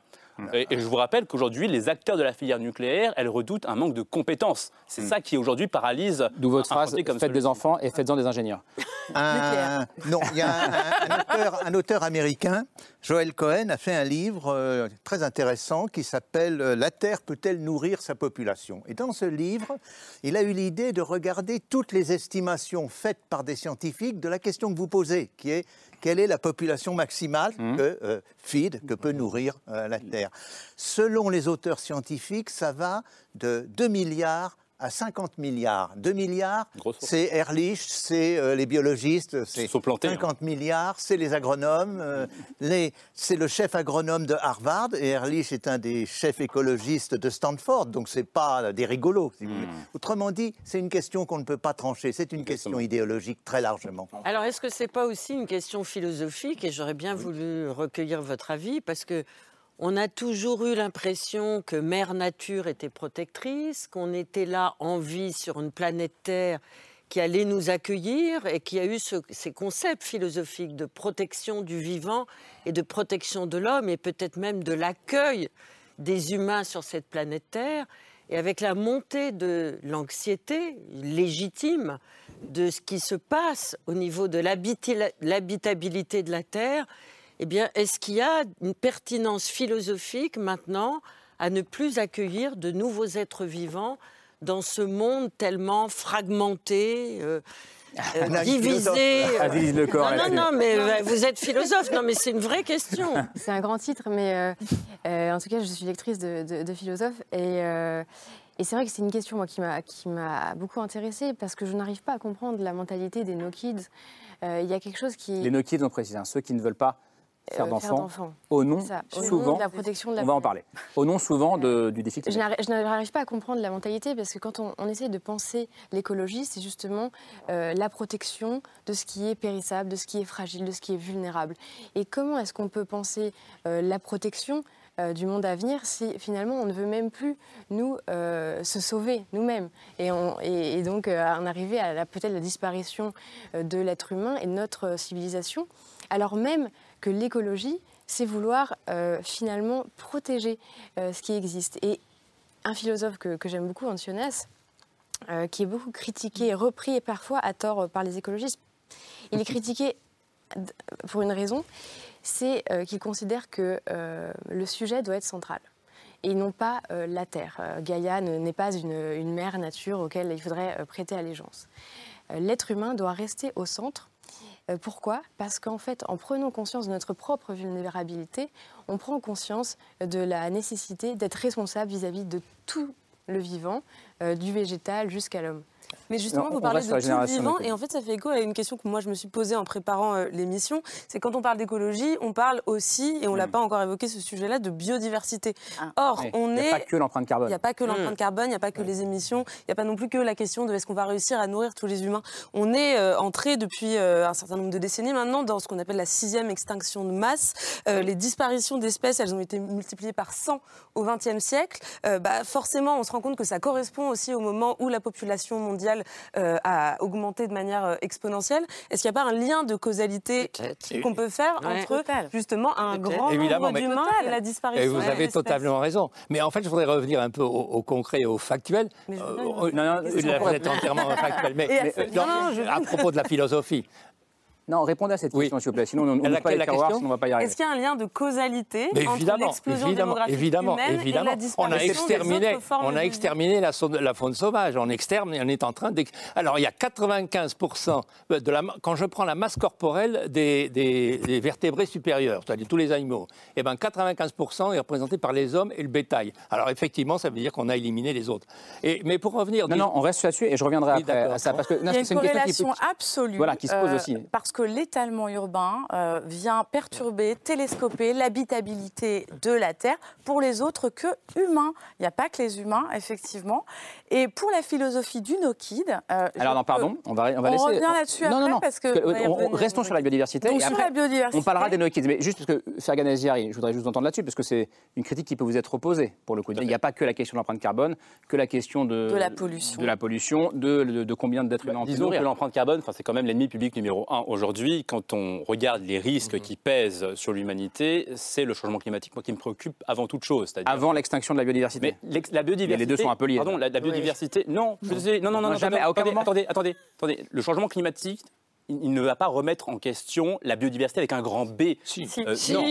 Et, je vous rappelle qu'aujourd'hui, les acteurs de la filière nucléaire, elles redoutent un manque de compétences. C'est ça qui aujourd'hui paralyse. D'où votre un phrase comme faites des enfants et faites-en des ingénieurs. Un- non, il y a un, un- un auteur, un auteur américain, Joel Cohen, a fait un livre euh, très intéressant qui s'appelle euh, La Terre peut-elle nourrir sa population? Et dans ce livre, il a eu l'idée de regarder toutes les estimations faites par des scientifiques de la question que vous posez, qui est quelle est la population maximale que euh, feed, que peut nourrir euh, la Terre? Selon les auteurs scientifiques, ça va de 2 milliards à 50 milliards. 2 milliards, c'est Ehrlich, c'est euh, les biologistes, c'est sont plantés, hein. 50 milliards, c'est les agronomes, euh, les- c'est le chef agronome de Harvard, et Ehrlich est un des chefs écologistes de Stanford, donc c'est pas des rigolos. si vous voulez. Autrement dit, c'est une question qu'on ne peut pas trancher, c'est une question idéologique très largement. Alors, est-ce que c'est pas aussi une question philosophique Et j'aurais bien voulu recueillir votre avis parce que on a toujours eu l'impression que Mère Nature était protectrice, qu'on était là en vie sur une planète Terre qui allait nous accueillir et qui a eu ce- ces concepts philosophiques de protection du vivant et de protection de l'homme et peut-être même de l'accueil des humains sur cette planète Terre. Et avec la montée de l'anxiété légitime de ce qui se passe au niveau de l'habitabilité de la Terre, eh bien, est-ce qu'il y a une pertinence philosophique maintenant à ne plus accueillir de nouveaux êtres vivants dans ce monde tellement fragmenté euh, euh, On a une divisé. Aziz Le Corps, non, non, mais euh, vous êtes philosophe. Non, mais c'est une vraie question. C'est un grand titre, mais euh, euh, en tout cas, je suis lectrice de, de- de philosophe. Et, euh, et c'est vrai que c'est une question moi, qui m'a beaucoup intéressée parce que je n'arrive pas à comprendre la mentalité des no kids. Euh, Il y a quelque chose qui. Les no kids, on précise, hein, ceux qui ne veulent pas faire Euh, faire d'enfants, au nom, ça, au nom souvent, de la protection de la on va en parler, au nom souvent de- du défi Je climatique. je n'arrive pas à comprendre la mentalité parce que quand on, on essaie de penser l'écologie, c'est justement euh, la protection de ce qui est périssable, de ce qui est fragile, de ce qui est vulnérable. Et comment est-ce qu'on peut penser euh, la protection euh, du monde à venir si finalement on ne veut même plus nous euh, se sauver nous-mêmes et, on- et- et donc euh, en arriver à peut-être la disparition de l'être humain et de notre civilisation, alors même que l'écologie, c'est vouloir euh, finalement protéger euh, ce qui existe. Et un philosophe que, j'aime beaucoup, Ancionas, euh, qui est beaucoup critiqué repris et parfois à tort par les écologistes, il est critiqué pour une raison, c'est qu'il considère que le sujet doit être central et non pas la Terre. Gaïa ne- n'est pas une, mère nature auquel il faudrait prêter allégeance. l'être humain doit rester au centre. Euh, Pourquoi? Parce qu'en fait, en prenant conscience de notre propre vulnérabilité, on prend conscience de la nécessité d'être responsable vis-à-vis de tout le vivant, euh, du végétal jusqu'à l'homme. Mais justement, Non, vous parlez de tout vivant, et en fait, ça fait écho à une question que moi je me suis posée en préparant euh, l'émission. C'est quand on parle d'écologie, on parle aussi, et on l'a pas encore évoqué ce sujet-là, de biodiversité. Or, Oui, on il n'y est a pas que l'empreinte carbone. il n'y a pas que Mm. l'empreinte carbone, il n'y a pas que les émissions, il n'y a pas non plus que la question de est-ce qu'on va réussir à nourrir tous les humains. On est euh, entré depuis euh, un certain nombre de décennies maintenant dans ce qu'on appelle la sixième extinction de masse. Euh, les disparitions d'espèces, elles ont été multipliées par 100 au XXe siècle. Euh, bah, forcément, on se rend compte que ça correspond aussi au moment où la population mondiale euh, a augmenté de manière euh, exponentielle. Est-ce qu'il n'y a pas un lien de causalité qu'on peut faire Ouais. entre justement un grand Évidemment, nombre d'humains et la disparition Et vous avez totalement raison. Mais en fait, je voudrais revenir un peu au, au concret et au factuel. Mais Euh, non, non, vous êtes entièrement factuel. Mais, Et à- mais, non, non, non, je- à propos de la philosophie. Non, répondez à cette question, s'il vous plaît. Sinon, on ne pas les sinon on va pas y arriver. Est-ce qu'il y a un lien de causalité Mais entre évidemment, l'explosion évidemment, démographique évidemment, humaine et évidemment. la On a des exterminé, autres formes on a de exterminé la, faune sauvage. On extermine, on est en train d'ex- Alors il y a 95 de la, quand je prends la masse corporelle des, des- des vertébrés supérieurs, c'est-à-dire tous les animaux, et ben 95 est représenté par les hommes et le bétail. Alors effectivement, ça veut dire qu'on a éliminé les autres. Et, mais pour revenir, Non, non, on reste là-dessus et je reviendrai Oui, après à ça. Parce que, non, Il y a une qui- corrélation absolue. Voilà, qui se pose euh, aussi. Parce que l'étalement urbain euh, vient perturber, télescoper l'habitabilité de la Terre pour les autres que humains. Il n'y a pas que les humains, effectivement. Et pour la philosophie du no-kid. euh, Alors non, pardon, on va, on va On laisser. revient là-dessus après non, non, parce que parce on va y on- on- revenir. restons sur la biodiversité. Donc, et sur après, la biodiversité. On parlera des no kids, mais juste parce que Fergan Aziari, je voudrais juste vous entendre là-dessus, parce que c'est une critique qui peut vous être opposée pour le coup. Il n'y a pas que la question de l'empreinte carbone, que la question de, De la pollution. de la pollution, de, de- de combien d'êtres humains on peut Disons que l'empreinte carbone, enfin, c'est quand même l'ennemi public numéro un aujourd'hui. Quand on regarde les risques Mhm. qui pèsent sur l'humanité, c'est le changement climatique, moi, qui me préoccupe avant toute chose. Avant l'extinction de la biodiversité. Mais l'ex- la biodiversité. Les deux sont un peu liés. Pardon, la, la biodiversité. Non, je sais- non, non, non, Non, non, jamais, attendez, attendez, attendez. Le changement climatique. Il ne va pas remettre en question la biodiversité avec un grand B. Si. Euh, Si. Non,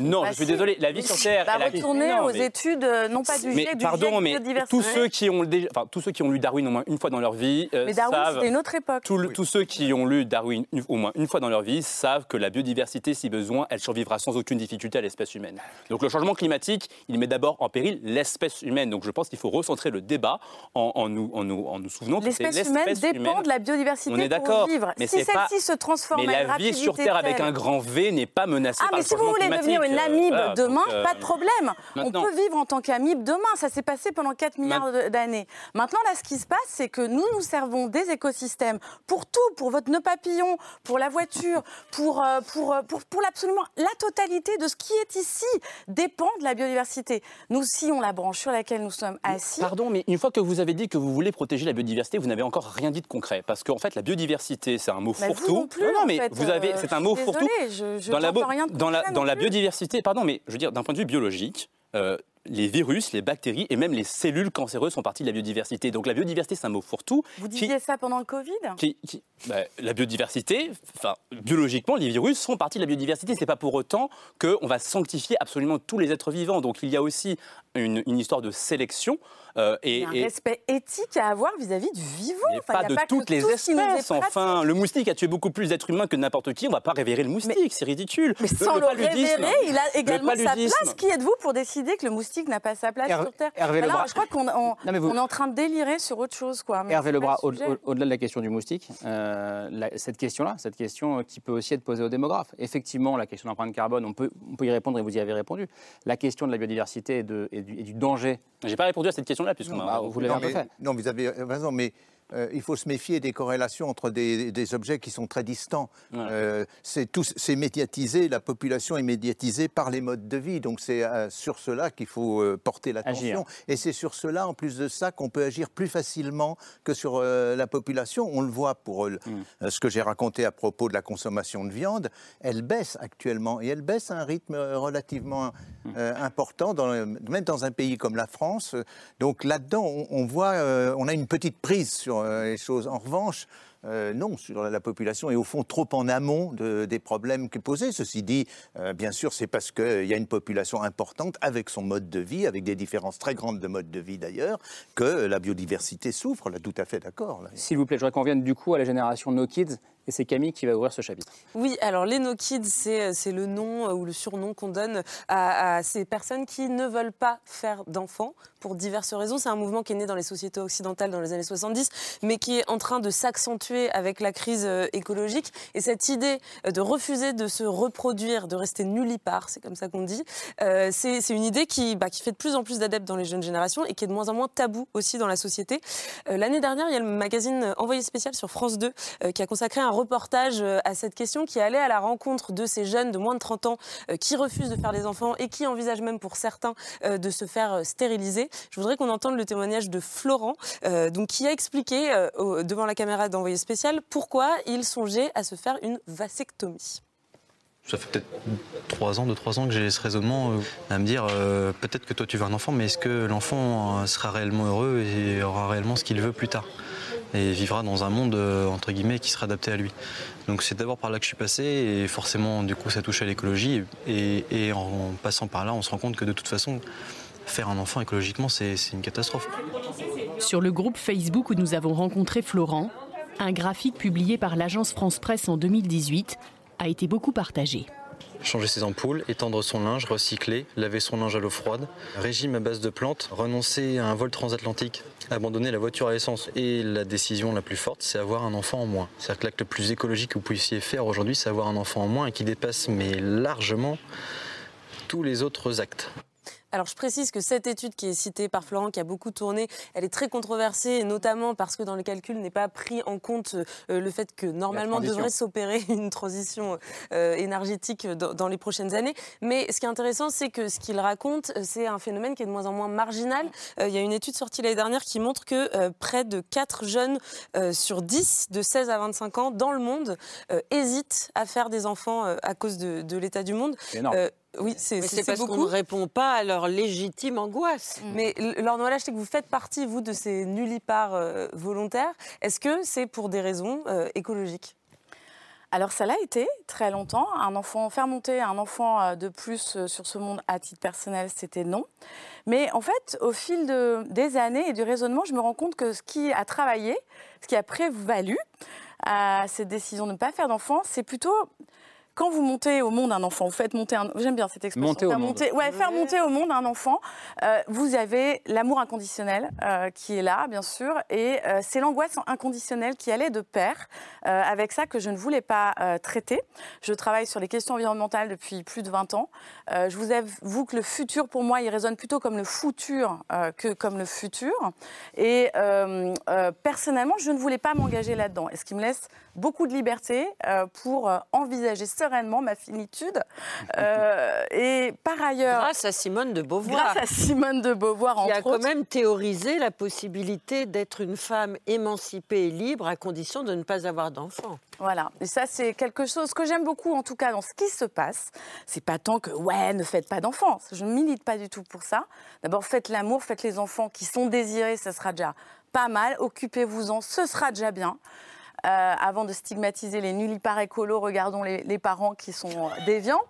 non Bah je suis si. désolé. La vie sur Terre. Bah, a- Non, aux mais- études, euh, non pas du mais GIEC, du pardon, GIEC mais biodiversité. tous ceux qui ont déjà- enfin, tous ceux qui ont lu Darwin au moins une fois dans leur vie euh, Mais Darwin, savent. c'était une autre époque. Tout Tous ceux qui ont lu Darwin au moins une fois dans leur vie savent que la biodiversité, si besoin, elle survivra sans aucune difficulté à l'espèce humaine. Donc le changement climatique, il met d'abord en péril l'espèce humaine. Donc je pense qu'il faut recentrer le débat en, en nous, en, nous, en nous souvenant que c'est L'espèce humaine l'espèce dépend de la biodiversité On est pour d'accord, vivre. mais si c'est pas- se transforme Mais la vie sur Terre avec un grand V n'est pas menacée Ah, par mais le si vous voulez devenir une Euh, amibe voilà, demain, euh, pas de problème. On peut vivre en tant qu'amibe demain. Ça s'est passé pendant 4 milliards d'années. Maintenant, là, ce qui se passe, c'est que nous, nous servons des écosystèmes pour tout, pour votre nœud papillon, pour la voiture, pour, euh, pour, euh, pour, pour absolument la totalité de ce qui est ici dépend de la biodiversité. Nous, si on la branche sur laquelle nous sommes assis, Pardon, mais une fois que vous avez dit que vous voulez protéger la biodiversité, vous n'avez encore rien dit de concret. Parce qu'en fait, la biodiversité, c'est un mot fourre-tout. non plus, non, en mais fait, vous avez, euh, c'est un mot fourre-tout. dans la, dans la, dans non la biodiversité, pardon, mais je veux dire, d'un point de vue biologique, euh, les virus, les bactéries et même les cellules cancéreuses sont partie de la biodiversité. Donc la biodiversité, c'est un mot fourre-tout. vous qui- disiez ça pendant le Covid? qui- qui- bah, la biodiversité, enfin, biologiquement, les virus sont partie de la biodiversité. C'est pas pour autant qu'on va sanctifier absolument tous les êtres vivants. Donc il y a aussi une, une histoire de sélection. euh, Il et, y a un et- respect éthique à avoir vis-à-vis du vivant. Enfin, il pas y a de toutes les espèces, enfin. Le moustique a tué beaucoup plus d'êtres humains que n'importe qui. On va pas révérer le moustique, c'est ridicule. Mais sans le, paludisme- révérer, il a également le sa place. Qui êtes-vous pour décider que le moustique n'a pas sa place sur Terre? Hervé Lebras. Je crois qu'on vous- est en train de délirer sur autre chose. Quoi. Mais Hervé Lebras, le au- sujet. au- au-delà de la question du moustique, euh, la- cette question-là, cette question euh, qui peut aussi être posée aux démographes. Effectivement, la question de l'empreinte carbone, on peut, on peut y répondre et vous y avez répondu. La question de la biodiversité et, de- et du, et du danger. J'ai pas répondu à cette question-là puisqu'on Non, m'a- bah, vous l'avez un peu fait. non, vous avez raison, mais euh, il faut se méfier des corrélations entre des, des objets qui sont très distants. Euh, c'est médiatisé, la population est médiatisée par les modes de vie, donc c'est euh, sur cela qu'il faut euh, porter l'attention. Et c'est sur cela, en plus de ça, qu'on peut agir plus facilement que sur la population. On le voit pour euh, ce que j'ai raconté à propos de la consommation de viande, elle baisse actuellement et elle baisse à un rythme relativement euh, important, dans le- même dans un pays comme la France. Donc là-dedans, on, on voit, on a une petite prise sur euh, les choses. En revanche, euh, non, sur la population est au fond trop en amont de- des problèmes qui posés. Ceci dit, euh, bien sûr, c'est parce qu'il y a une population importante avec son mode de vie, avec des différences très grandes de mode de vie d'ailleurs, que la biodiversité souffre. Là, tout à fait d'accord. S'il vous plaît, je voudrais qu'on vienne du coup à la génération No Kids, et c'est Camille qui va ouvrir ce chapitre. Oui, alors les no kids, c'est c'est le nom euh, ou le surnom qu'on donne à, ces personnes qui ne veulent pas faire d'enfants pour diverses raisons. C'est un mouvement qui est né dans les sociétés occidentales dans les années 70, mais qui est en train de s'accentuer avec la crise euh, écologique. Et cette idée euh, de refuser de se reproduire, de rester nullipare, c'est comme ça qu'on dit, euh, c'est une idée qui, bah, qui fait de plus en plus d'adeptes dans les jeunes générations et qui est de moins en moins tabou aussi dans la société. Euh, L'année dernière, il y a le magazine Envoyé spécial sur France 2 euh, qui a consacré un reportage euh, à cette question, qui allait à la rencontre de ces jeunes de moins de 30 ans euh, qui refusent de faire des enfants et qui envisagent même pour certains euh, de se faire stériliser. Je voudrais qu'on entende le témoignage de Florent, donc, qui a expliqué devant la caméra d'Envoyé spécial pourquoi il songeait à se faire une vasectomie. Ça fait peut-être 3 ans, 2-3 ans que j'ai ce raisonnement à me dire peut-être que toi tu veux un enfant, mais est-ce que l'enfant sera réellement heureux et aura réellement ce qu'il veut plus tard? Et vivra dans un monde, euh, entre guillemets, qui sera adapté à lui. Donc c'est d'abord par là que je suis passé et forcément, du coup, ça touche à l'écologie. Et, en passant par là, on se rend compte que de toute façon, faire un enfant écologiquement, c'est une catastrophe. Sur le groupe Facebook où nous avons rencontré Florent, un graphique publié par l'agence France Presse en 2018 a été beaucoup partagé. Changer ses ampoules, étendre son linge, recycler, laver son linge à l'eau froide, régime à base de plantes, renoncer à un vol transatlantique, abandonner la voiture à essence. Et la décision la plus forte, c'est avoir un enfant en moins. C'est-à-dire que l'acte le plus écologique que vous puissiez faire aujourd'hui, c'est avoir un enfant en moins et qui dépasse mais largement tous les autres actes. Alors je précise que cette étude qui est citée par Florent, qui a beaucoup tourné, elle est très controversée, notamment parce que dans le calcul n'est pas pris en compte euh, le fait que normalement devrait s'opérer une transition euh, énergétique dans, les prochaines années. Mais ce qui est intéressant, c'est que ce qu'il raconte, euh, c'est un phénomène qui est de moins en moins marginal. Il y a une étude sortie l'année dernière qui montre que près de 4 jeunes sur 10 de 16 à 25 ans dans le monde hésitent à faire des enfants à cause de, de l'état du monde. C'est énorme. Oui, c'est parce qu'on ne répond pas à leur légitime angoisse. Mais Laure Noël, je sais que vous faites partie, vous, de ces nullipares euh, volontaires. Est-ce que c'est pour des raisons euh, écologiques? Alors ça l'a été très longtemps. Un enfant, faire monter un enfant euh, de plus euh, sur ce monde à titre personnel, c'était non. Mais en fait, au fil de- des années et du raisonnement, je me rends compte que ce qui a travaillé, ce qui a prévalu à cette décision de ne pas faire d'enfant, c'est plutôt quand vous montez au monde un enfant, vous faites monter un... J'aime bien cette expression. Monter au faire monde. monter- ouais, faire monter au monde un enfant. euh, vous avez l'amour inconditionnel euh, qui est là, bien sûr, et euh, c'est l'angoisse inconditionnelle qui allait de pair euh, avec ça que je ne voulais pas euh, traiter. Je travaille sur les questions environnementales depuis plus de 20 ans. Euh, je vous avoue que le futur, pour moi, il résonne plutôt comme le futur euh, que comme le futur. Et euh, euh, personnellement, je ne voulais pas m'engager là-dedans. Et ce qui me laisse beaucoup de liberté euh, pour euh, envisager sereinement ma finitude. Euh, et par ailleurs... Grâce à Simone de Beauvoir. Grâce à Simone de Beauvoir, qui entre a quand autres. même théorisé la possibilité d'être une femme émancipée et libre à condition de ne pas avoir d'enfant. Voilà, et ça c'est quelque chose que j'aime beaucoup en tout cas dans ce qui se passe. C'est pas tant que ouais, ne faites pas d'enfants. Je ne milite pas du tout pour ça. D'abord faites l'amour, faites les enfants qui sont désirés, ça sera déjà pas mal. Occupez-vous-en, ce sera déjà bien. Euh, avant de stigmatiser les nullipares écolos, regardons les, parents qui sont euh, déviants.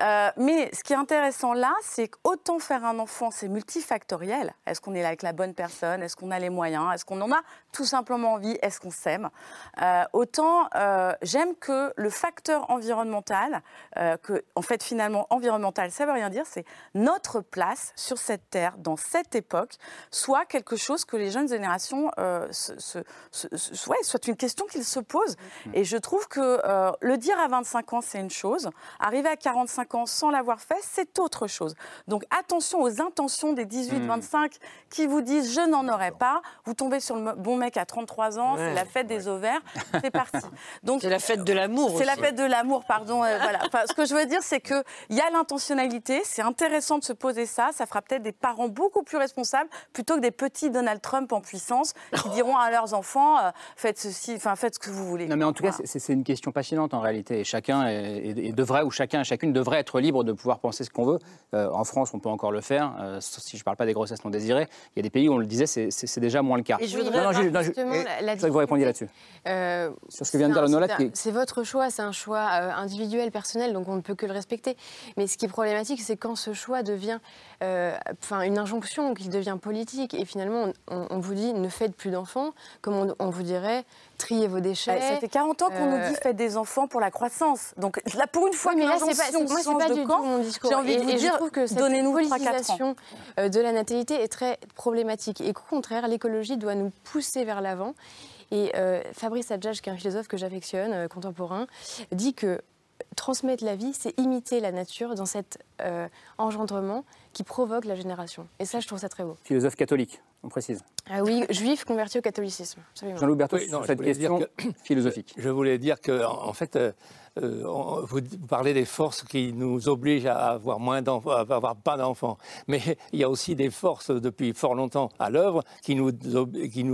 Euh, mais ce qui est intéressant là, c'est qu'autant faire un enfant, c'est multifactoriel. Est-ce qu'on est là avec la bonne personne? Est-ce qu'on a les moyens? Est-ce qu'on en a tout simplement envie? Est-ce qu'on s'aime? Euh, Autant euh, j'aime que le facteur environnemental, que en fait finalement environnemental, ça veut rien dire, c'est notre place sur cette terre dans cette époque, soit quelque chose que les jeunes générations, se, se- se- se- ouais, soit une question qu'ils se posent. Et je trouve que le dire à 25 ans, c'est une chose. Arriver à 45 ans sans l'avoir fait, c'est autre chose. Donc attention aux intentions des 18-25 qui vous disent je n'en aurai pas. Vous tombez sur le bon mec à 33 ans, c'est la fête des ovaires, c'est parti. Donc C'est la fête de l'amour C'est la fête de l'amour, pardon. euh, voilà. Enfin, ce que je veux dire, c'est qu'il y a l'intentionnalité. C'est intéressant de se poser ça. Ça fera peut-être des parents beaucoup plus responsables plutôt que des petits Donald Trump en puissance qui diront à leurs enfants euh, faites ceci, enfin faites ce que vous voulez. Non, mais en tout cas, c'est une question passionnante en réalité. Et chacun est- est- est devrait, ou chacun et chacune devrait devrait être libre de pouvoir penser ce qu'on veut. Euh, en France, on peut encore le faire. Euh, si je ne parle pas des grossesses non désirées, il y a des pays où on le disait, c'est- déjà moins le cas. Et je voudrais non, Jules, non, justement Jules, la- la je voudrais que vous répondiez là-dessus. Euh, Sur ce que vient de dire Leonora, c'est votre choix, c'est un choix euh, individuel, personnel, donc on ne peut que le respecter. Mais ce qui est problématique, c'est quand ce choix devient enfin, une injonction, qu'il devient politique. Et finalement, on, on vous dit ne faites plus d'enfants, comme on, on vous dirait triez vos déchets. Bah, ça fait 40 ans qu'on nous Euh, dit faites des enfants pour la croissance. Donc là, pour une fois Oui, mais là, c'est pas, moi, c'est pas de du camp, tout mon discours. j'ai envie de Et- vous et dire, je trouve que cette donnez-nous 3-4 ans. politisation euh, de la natalité est très problématique. Et au contraire, l'écologie doit nous pousser vers l'avant. Et euh, Fabrice Adjage, qui est un philosophe que j'affectionne, euh, contemporain, dit que transmettre la vie, c'est imiter la nature dans cet euh, engendrement qui provoque la génération. Et ça, je trouve ça très beau. Philosophe catholique, on précise. Ah oui, juif converti au catholicisme. Jean-Louis Berthaud, Oui, non, sur je cette question philosophique. Je voulais dire que, en en fait, euh, vous parlez des forces qui nous obligent à avoir moins d'enfants, à avoir pas d'enfants. Mais il y a aussi des forces depuis fort longtemps à l'œuvre qui nous,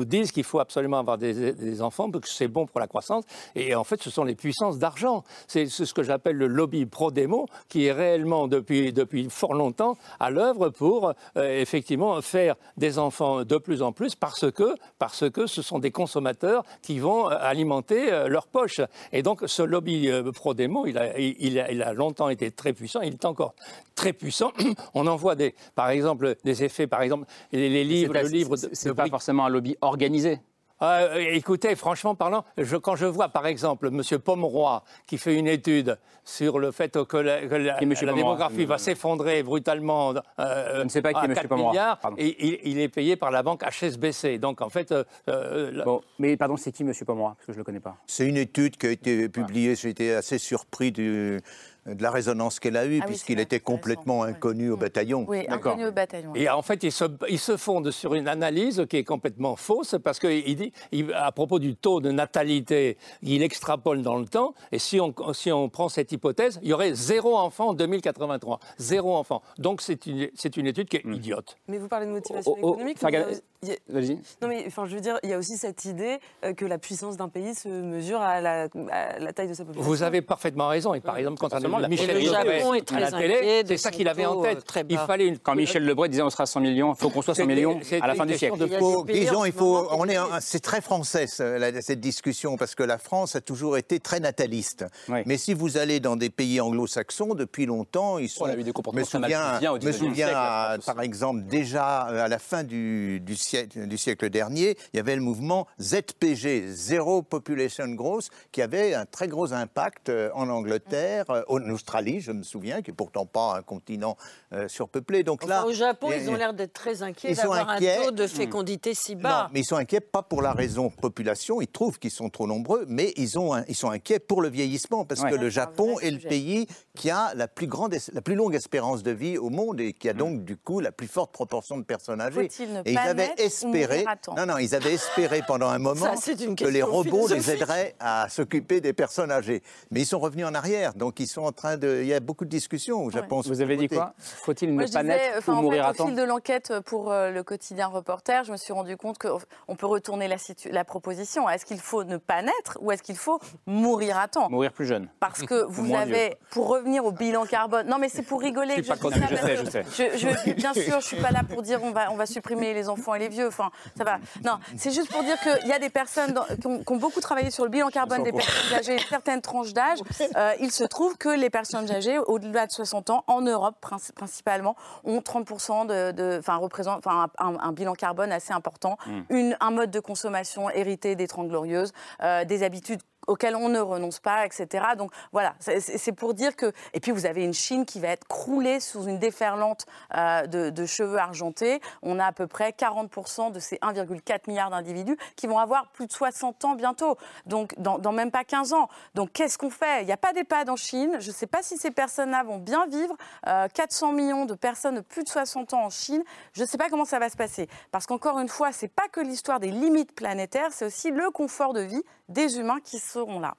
disent qu'il faut absolument avoir des, enfants parce que c'est bon pour la croissance. Et en fait, ce sont les puissances d'argent. C'est ce que j'appelle le lobby pro-démo qui est réellement depuis, depuis fort longtemps à l'œuvre pour euh, effectivement faire des enfants de plus en plus parce que, parce que ce sont des consommateurs qui vont euh, alimenter euh, leur poche. Et donc ce lobby pro-démo, il a, il, a, il a longtemps été très puissant, il est encore très puissant. On en voit des, par exemple des effets, par exemple les, les livres, le livre c'est- pas forcément un lobby organisé. Euh, écoutez, franchement parlant, je- quand je vois par exemple M. Pomeroy qui fait une étude sur le fait que la, que la- Qui est monsieur la Pomeroy démographie va s'effondrer brutalement euh, Je ne sais pas qui est à monsieur 4 Pomeroy. milliards, Pardon. et il, il est payé par la banque HSBC. Donc en fait, euh, euh, la- Bon, mais pardon, c'est qui Monsieur Pomeroy? Parce que je ne le connais pas. C'est une étude qui a été publiée. J'ai été assez surpris du- de la résonance qu'elle a eue, Ah puisqu'il était complètement inconnu au bataillon. Oui, inconnu au bataillon. Et en fait, ils se, ils se fondent sur une analyse qui est complètement fausse parce qu'il dit, il- à propos du taux de natalité, il extrapole dans le temps. Et si on, si on prend cette hypothèse, il y aurait zéro enfant en 2083. Zéro enfant. Donc c'est une, c'est une étude qui est idiote. Mais vous parlez de motivation Oh, oh, économique. il a. Non mais enfin, je veux dire, il y a aussi cette idée euh, que la puissance d'un pays se mesure à la, à la taille de sa population. Vous avez parfaitement raison. Et par exemple, la Michel Le Japon est à très la inquiet télé, c'est ça qu'il avait en euh, tête. très Il fallait une Quand Michel Lebré disait on sera 100 millions, il faut qu'on soit 100 C'était- millions à la fin du siècle. Faut- disons, il faut, on est, c'est très français cette discussion parce que la France a toujours été très nataliste. Oui. Mais si vous allez dans des pays anglo-saxons, depuis longtemps, ils sont. On a eu des comportements me souviens, bien me 19e souviens siècle, à- la France aussi. par exemple déjà à la fin du, du siècle, du siècle dernier, il y avait le mouvement ZPG, Zero Population Growth, qui avait un très gros impact euh, en Angleterre, euh, en Australie, je me souviens, qui est pourtant pas un continent euh, surpeuplé. Donc Enfin, là, au Japon, ils ont l'air d'être très inquiets d'avoir un taux de fécondité si Non, bas. mais ils sont inquiets pas pour la raison population, ils trouvent qu'ils sont trop nombreux, mais ils, ont un- ils sont inquiets pour le vieillissement, parce Ouais. que le un Japon est le pays qui a la plus, grande, la plus longue espérance de vie au monde et qui a donc du coup la plus forte proportion de personnes âgées. Faut-il ne Et ils pas avaient espéré, non, non, ils avaient espéré pendant un moment Ça, c'est une que les robots les aideraient à s'occuper des personnes âgées. Mais ils sont revenus en arrière, donc ils sont en train de... Il y a beaucoup de discussions au Japon. Vous avez dit côté. quoi Faut-il ne pas naître enfin, ou en mourir fait, à au temps fil de l'enquête pour euh, le quotidien reporter, je me suis rendu compte qu'on peut retourner la, situ- la proposition. Est-ce qu'il faut ne pas naître ou est-ce qu'il faut mourir à temps? Mourir plus jeune. Parce que vous avez, pour revenir au bilan carbone, non mais c'est pour rigoler Je que suis je pas dis ça. content, je sais, je sais. je- je- bien sûr, je suis pas là pour dire on va, on va supprimer les enfants et les vieux. Enfin, ça va. Non, c'est juste pour dire qu'il y a des personnes dans- qui, ont, qui ont beaucoup travaillé sur le bilan carbone des personnes âgées, certaines tranches d'âge. Euh, il se trouve que les personnes âgées, au-delà de 60 ans, en Europe princi- principalement, ont 30% de, enfin, représentent enfin, un, un bilan carbone assez important, Hmm. une, un mode de consommation hérité des Trente Glorieuses, euh, des habitudes auxquelles on ne renonce pas, etc. Donc voilà, c'est- pour dire que... Et puis vous avez une Chine qui va être croulée sous une déferlante euh, de, cheveux argentés. On a à peu près 40% de ces 1,4 milliard d'individus qui vont avoir plus de 60 ans bientôt, donc dans, même pas 15 ans. Donc qu'est-ce qu'on fait? Il n'y a pas d'EHPAD en Chine. Je ne sais pas si ces personnes-là vont bien vivre. Euh, 400 millions de personnes de plus de 60 ans en Chine. Je ne sais pas comment ça va se passer. Parce qu'encore une fois, c'est pas que l'histoire des limites planétaires, c'est aussi le confort de vie des humains qui seront là.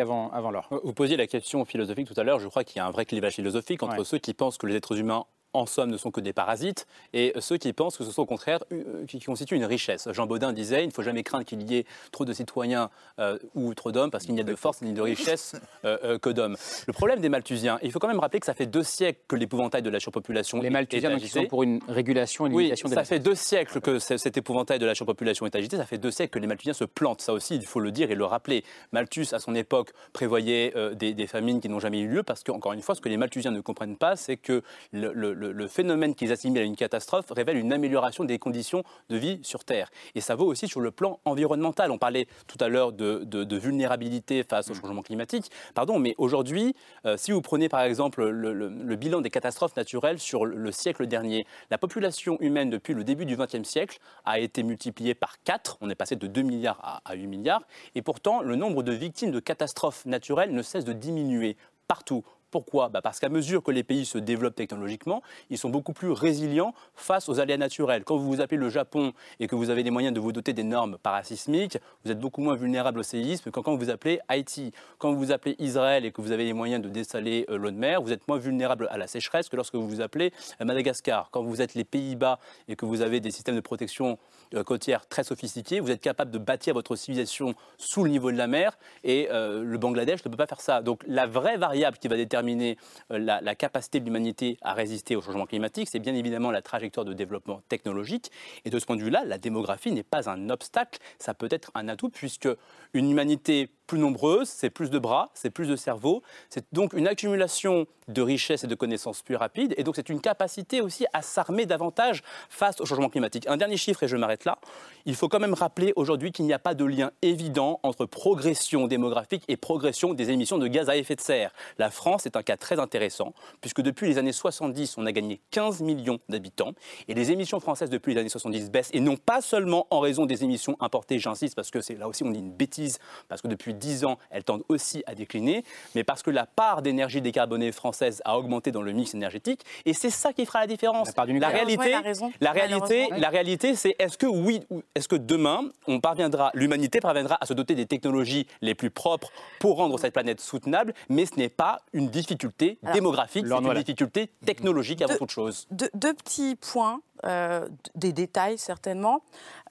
Avant, avant l'heure. Vous posiez la question philosophique tout à l'heure. Je crois qu'il y a un vrai clivage philosophique entre Ouais. ceux qui pensent que les êtres humains en somme, ne sont que des parasites, et ceux qui pensent que ce sont au contraire euh, qui constituent une richesse. Jean Baudin disait il ne faut jamais craindre qu'il y ait trop de citoyens euh, ou trop d'hommes, parce qu'il n'y a de force ni de richesse euh, euh, que d'hommes. Le problème des Malthusiens, il faut quand même rappeler que ça fait deux siècles que l'épouvantail de la surpopulation Les est- Malthusiens, est donc, ils agité. sont pour une régulation et une Oui, limitation des ça fait deux siècles que cet épouvantail de la surpopulation est agité. Ça fait deux siècles que les Malthusiens se plantent. Ça aussi, il faut le dire et le rappeler. Malthus, à son époque, prévoyait euh, des, des famines qui n'ont jamais eu lieu parce qu'encore une fois, ce que les Malthusiens ne comprennent pas, c'est que le, le- le- le phénomène qu'ils assimilent à une catastrophe révèle une amélioration des conditions de vie sur Terre. Et ça vaut aussi sur le plan environnemental. On parlait tout à l'heure de, de- de vulnérabilité face au changement climatique. Pardon, mais aujourd'hui, euh, si vous prenez par exemple le, le- le bilan des catastrophes naturelles sur le, le siècle dernier, la population humaine depuis le début du XXe siècle a été multipliée par 4. On est passé de 2 milliards à, à 8 milliards. Et pourtant, le nombre de victimes de catastrophes naturelles ne cesse de diminuer partout. Pourquoi Bah Parce qu'à mesure que les pays se développent technologiquement, ils sont beaucoup plus résilients face aux aléas naturels. Quand vous vous appelez le Japon et que vous avez les moyens de vous doter des normes parasismiques, vous êtes beaucoup moins vulnérable au séisme que quand vous vous appelez Haïti. Quand vous vous appelez Israël et que vous avez les moyens de dessaler euh, l'eau de mer, vous êtes moins vulnérable à la sécheresse que lorsque vous vous appelez euh, Madagascar. Quand vous êtes les Pays-Bas et que vous avez des systèmes de protection euh, côtière très sophistiqués, vous êtes capable de bâtir votre civilisation sous le niveau de la mer et le Bangladesh ne peut pas faire ça. Donc la vraie variable qui va déterminer euh, la, la capacité de l'humanité à résister au changement climatique, c'est bien évidemment la trajectoire de développement technologique. Et de ce point de vue-là, la démographie n'est pas un obstacle, ça peut être un atout puisque une humanité plus nombreuse, c'est plus de bras, c'est plus de cerveaux, c'est donc une accumulation de richesses et de connaissances plus rapide, et donc c'est une capacité aussi à s'armer davantage face au changement climatique. Un dernier chiffre, et je m'arrête là, il faut quand même rappeler aujourd'hui qu'il n'y a pas de lien évident entre progression démographique et progression des émissions de gaz à effet de serre. La France est un cas très intéressant, puisque depuis les années 70, on a gagné 15 millions d'habitants, et les émissions françaises depuis les années 70 baissent, et non pas seulement en raison des émissions importées, j'insiste, parce que c'est là aussi on dit une bêtise, parce que depuis 10 ans, elles tendent aussi à décliner, mais parce que la part d'énergie décarbonée française a augmenté dans le mix énergétique, et c'est ça qui fera la différence. La, réalité, raison. la réalité, la réalité, c'est est-ce que oui, ou est-ce que demain, on parviendra, l'humanité parviendra à se doter des technologies les plus propres pour rendre cette planète soutenable, mais ce n'est pas une difficulté Alors, démographique, c'est une difficulté technologique avant toute chose. Deux, deux petits points, euh, des détails certainement.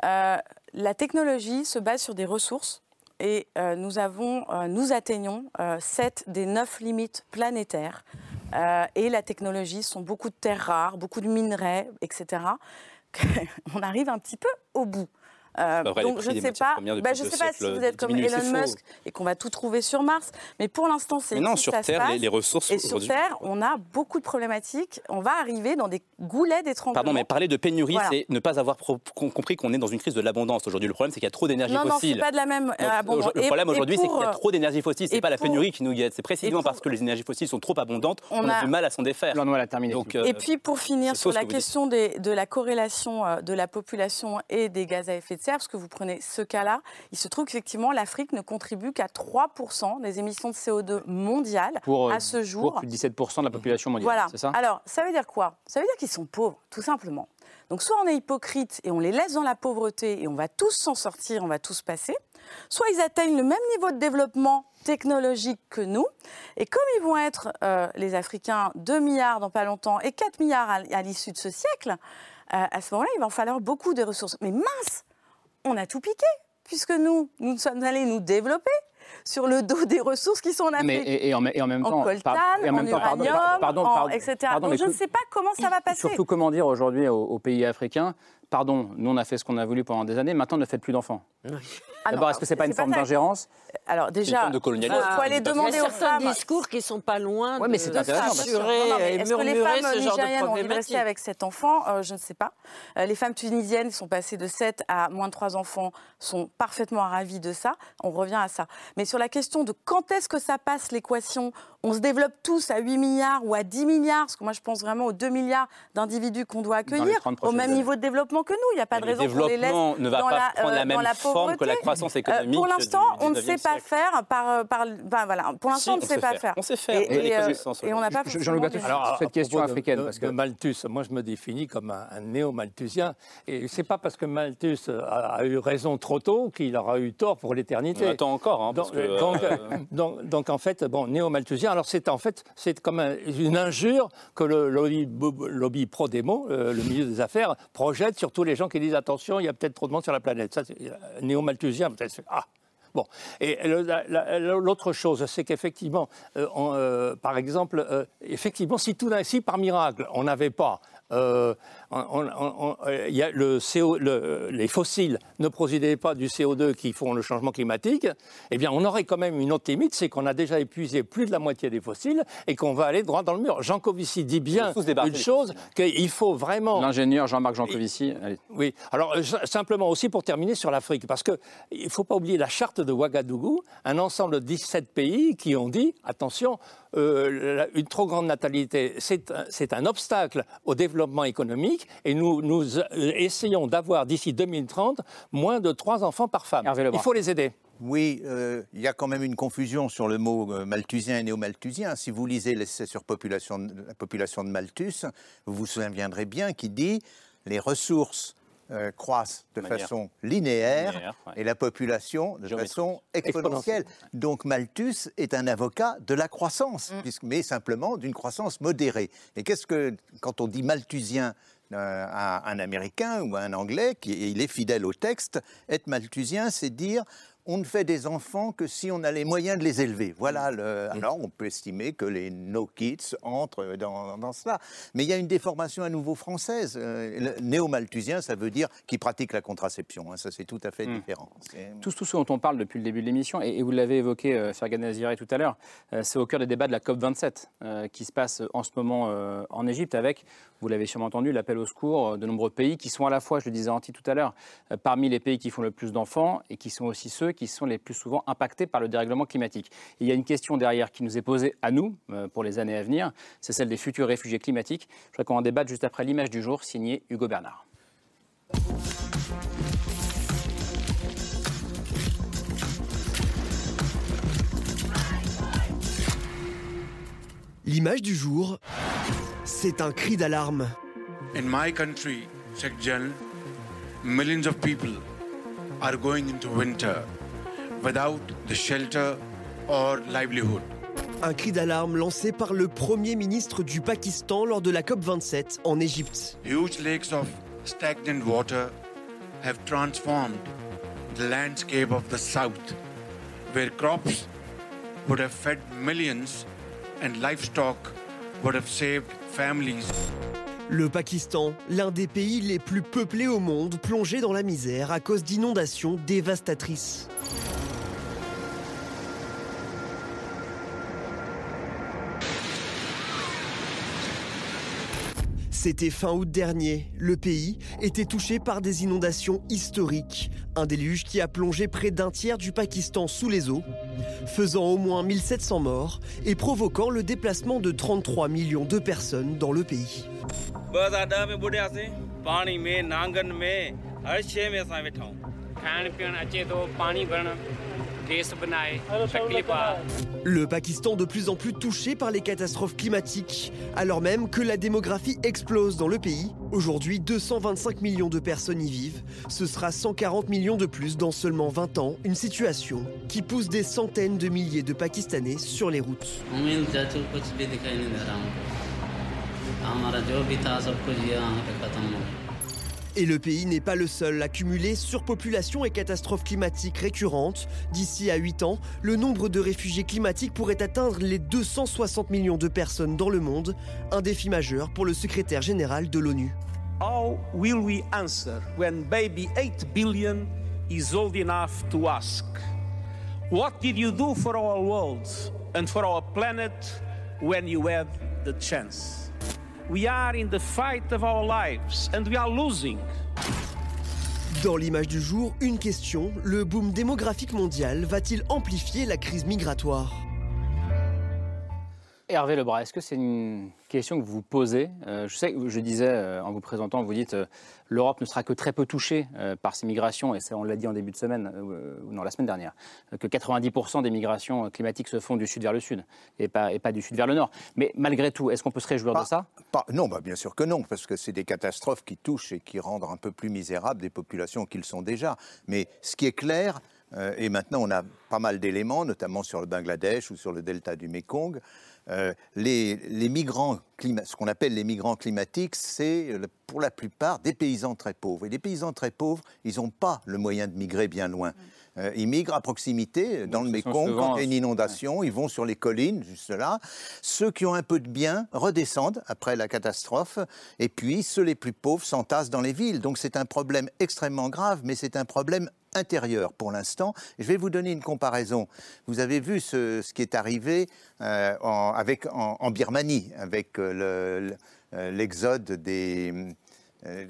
Euh, la technologie se base sur des ressources et euh, euh, nous atteignons euh, sept des neuf limites planétaires. Euh, et la technologie sont beaucoup de terres rares, beaucoup de minerais, etc. On arrive un petit peu au bout. Euh, vrai, les donc je ne sais pas, bah, je sais pas si vous êtes comme Elon. Musk et qu'on va tout trouver sur Mars, mais pour l'instant c'est Mais non, sur ça Terre, les- passe. les ressources Et sur Terre, on a beaucoup de problématiques. On va arriver dans des goulets d'étranglement. Pardon, mais parler de pénurie, Voilà. c'est ne pas avoir compris qu'on est dans une crise de l'abondance aujourd'hui. Le problème, c'est qu'il y a trop d'énergie Non, non, fossile. c'est pas de la même euh, abondance. Le problème aujourd'hui, c'est qu'il y a euh, trop d'énergie fossile. C'est et pas la pénurie qui nous guette. C'est précisément pour- parce que les énergies fossiles sont trop abondantes On qu'on a, a- du mal à s'en défaire. Laure Noël a terminé. Donc, Et euh, puis pour finir sur la question de la corrélation euh, de la population et des gaz à effet de parce que vous prenez ce cas-là, il se trouve qu'effectivement l'Afrique ne contribue qu'à 3% des émissions de CO2 mondiales Pour, euh, à ce jour. Pour plus de 17% de la population mondiale. Voilà. C'est ça? Alors, ça veut dire quoi? Ça veut dire qu'ils sont pauvres, tout simplement. Donc, soit on est hypocrite et on les laisse dans la pauvreté et on va tous s'en sortir, on va tous passer, soit ils atteignent le même niveau de développement technologique que nous, et comme ils vont être, euh, les Africains, 2 milliards dans pas longtemps et 4 milliards à, à l'issue de ce siècle, euh, à ce moment-là, il va en falloir beaucoup de ressources. Mais mince, on a tout piqué, puisque nous, nous sommes allés nous développer sur le dos des ressources qui sont en Afrique. Mais, et, et en, et en même en temps, coltan, par- et en temps, uranium, pardon, en- pardon, etc. pardon, Donc mais je ne sais pas comment ça va passer. Surtout comment dire aujourd'hui aux, aux pays africains, pardon, nous on a fait ce qu'on a voulu pendant des années, maintenant ne faites plus d'enfants. Ah non, D'abord, est-ce que c'est pas une pas forme d'ingérence Alors déjà, de faut, faut aller Il y a demander Il y a aux certains femmes. discours qui sont pas loin Ouais, mais de, Est-ce que les femmes nigériennes ont rester avec 7 enfants Euh, Je ne sais pas. Euh, les femmes tunisiennes sont passées de 7 à moins de 3 enfants, sont parfaitement ravies de ça. On revient à ça. Mais sur la question de quand est-ce que ça passe l'équation, on se développe tous à 8 milliards ou à 10 milliards, parce que moi je pense vraiment aux 2 milliards d'individus qu'on doit accueillir, 30 au même niveau de développement que nous. Il n'y a pas de raison qu'on les laisse développement ne va dans pas la, prendre la euh, même dans la forme que la croissance Euh, économique pour l'instant, on ne 19e sait pas faire par, par, enfin, voilà. Pour l'instant, Si, on ne sait pas faire. faire. On sait faire. Et, euh, et on n'a pas Jean-Louis Alors, cette question de- africaine, de, parce que- de Malthus, moi je me définis comme un, un néo-malthusien. Et c'est pas parce que Malthus a, a eu raison trop tôt qu'il aura eu tort pour l'éternité. On attend encore, hein, parce donc, que, donc, euh, donc- donc, en fait, bon, néo-malthusien. Alors c'est en fait c'est comme un- une injure que le lobby, lobby pro-démo, euh, le milieu des affaires, projette sur tous les gens qui disent attention, il y a peut-être trop de monde sur la planète. Ça, euh, néo-malthusien. peut-être, Ah. Bon, et l'autre chose, c'est qu'effectivement, euh, euh, par exemple, euh, effectivement, si tout d'un si par miracle, on n'avait pas, on- on- on- il y a le CO, le- les fossiles ne procédaient pas du CO2 qui font le changement climatique, eh bien, on aurait quand même une autre limite, c'est qu'on a déjà épuisé plus de la moitié des fossiles et qu'on va aller droit dans le mur. Jean Covici dit bien une chose, qu'il faut vraiment L'ingénieur Jean-Marc Jancovici. allez. oui, alors euh, simplement aussi pour terminer sur l'Afrique, parce qu'il ne faut pas oublier la charte de Ouagadougou, un ensemble de 17 pays qui ont dit, attention, euh, la- une trop grande natalité, c'est un- c'est un obstacle au développement économique, et nous, nous euh, essayons d'avoir d'ici 2030 moins de 3 enfants par femme. Il faut les aider. Oui, euh, il y a quand même une confusion sur le mot euh, malthusien et néo-malthusien. Si vous lisez l'essai sur population de- la population de Malthus, vous vous souviendrez bien qu'il dit les ressources euh, croissent de façon linéaire, linéaire, ouais. et la population de Géométrique. façon exponentielle. Donc Malthus est un avocat de la croissance, Mm. puisque- mais simplement d'une croissance modérée. Et qu'est-ce que, quand on dit malthusien euh, à un Américain ou à un Anglais, qui il est fidèle au texte, être malthusien, c'est dire on ne fait des enfants que si on a les moyens de les élever. Voilà. Le, alors, on peut estimer que les no kids entrent dans, dans cela. Mais il y a une déformation à nouveau française. Euh, néo-malthusien, ça veut dire qui pratique la contraception. hein. Ça, c'est tout à fait différent. C'est- Tout, tout ce dont on parle depuis le début de l'émission, et, et vous l'avez évoqué, euh, Fergan Naziré, tout à l'heure, euh, c'est au cœur des débats de la COP27 euh, qui se passe en ce moment euh, en Égypte avec, vous l'avez sûrement entendu, l'appel au secours euh, de nombreux pays qui sont à la fois, je le disais Anti tout à l'heure, euh, parmi les pays qui font le plus d'enfants et qui sont aussi ceux qui sont les plus souvent impactés par le dérèglement climatique. Il y a une question derrière qui nous est posée à nous euh, pour les années à venir, c'est celle des futurs réfugiés climatiques. Je crois qu'on en débattre juste après l'image du jour signée Hugo Bernard. L'image du jour, c'est un cri d'alarme. In my country, Sheikh Jan, millions of people are going into winter without the shelter or livelihood. Un cri d'alarme lancé par le Premier ministre du Pakistan lors de la COP27 en Égypte. Huge lakes of stagnant water have transformed the landscape of the south, where crops would have fed millions and livestock would have saved families. Le Pakistan, l'un des pays les plus peuplés au monde, plongé dans la misère à cause d'inondations dévastatrices. C'était fin août dernier. Le pays était touché par des inondations historiques. Un déluge qui a plongé près d'un tiers du Pakistan sous les eaux, faisant au moins 1700 morts et provoquant le déplacement de 33 millions de personnes dans le pays. Le Pakistan de plus en plus touché par les catastrophes climatiques, alors même que la démographie explose dans le pays. Aujourd'hui, 225 millions de personnes y vivent. Ce sera 140 millions de plus dans seulement 20 ans, une situation qui pousse des centaines de milliers de Pakistanais sur les routes. Et le pays n'est pas le seul à cumuler surpopulation et catastrophes climatiques récurrentes. D'ici à 8 ans, le nombre de réfugiés climatiques pourrait atteindre les 260 millions de personnes dans le monde, un défi majeur pour le secrétaire général de l'ONU. How will we answer when baby 8 billion is old enough to ask, What did you do for our world and for our planet when you had the chance? We are in the fight of our lives and we are losing. Dans l'image du jour, une question, le boom démographique mondial va-t-il amplifier la crise migratoire? Hervé Lebras, est-ce que c'est une question que vous vous posez? Euh, Je sais que je disais euh, en vous présentant, vous dites euh, l'Europe ne sera que très peu touchée euh, par ces migrations, et ça, on l'a dit en début de semaine, ou non, la semaine dernière, que 90% des migrations climatiques se font du sud vers le sud, et pas, et pas du sud vers le nord. Mais malgré tout, est-ce qu'on peut se réjouir de ça? Pas- non, bah, bien sûr que non, parce que c'est des catastrophes qui touchent et qui rendent un peu plus misérables des populations qu'ils sont déjà. Mais ce qui est clair, et maintenant on a pas mal d'éléments, notamment sur le Bangladesh ou sur le delta du Mékong, euh, les, les migrants, ce qu'on appelle les migrants climatiques, c'est euh, pour la plupart des paysans très pauvres. Et les paysans très pauvres, ils n'ont pas le moyen de migrer bien loin. Euh, ils migrent à proximité, dans le Mékong, souvent- quand il y a une inondation, ils vont sur les collines, juste là. Ceux qui ont un peu de bien redescendent après la catastrophe, et puis ceux les plus pauvres s'entassent dans les villes. Donc c'est un problème extrêmement grave, mais c'est un problème intérieur pour l'instant. Je vais vous donner une comparaison. Vous avez vu ce, ce qui est arrivé euh, en, avec, en, en Birmanie, avec euh, le- le- euh, l'exode des... euh,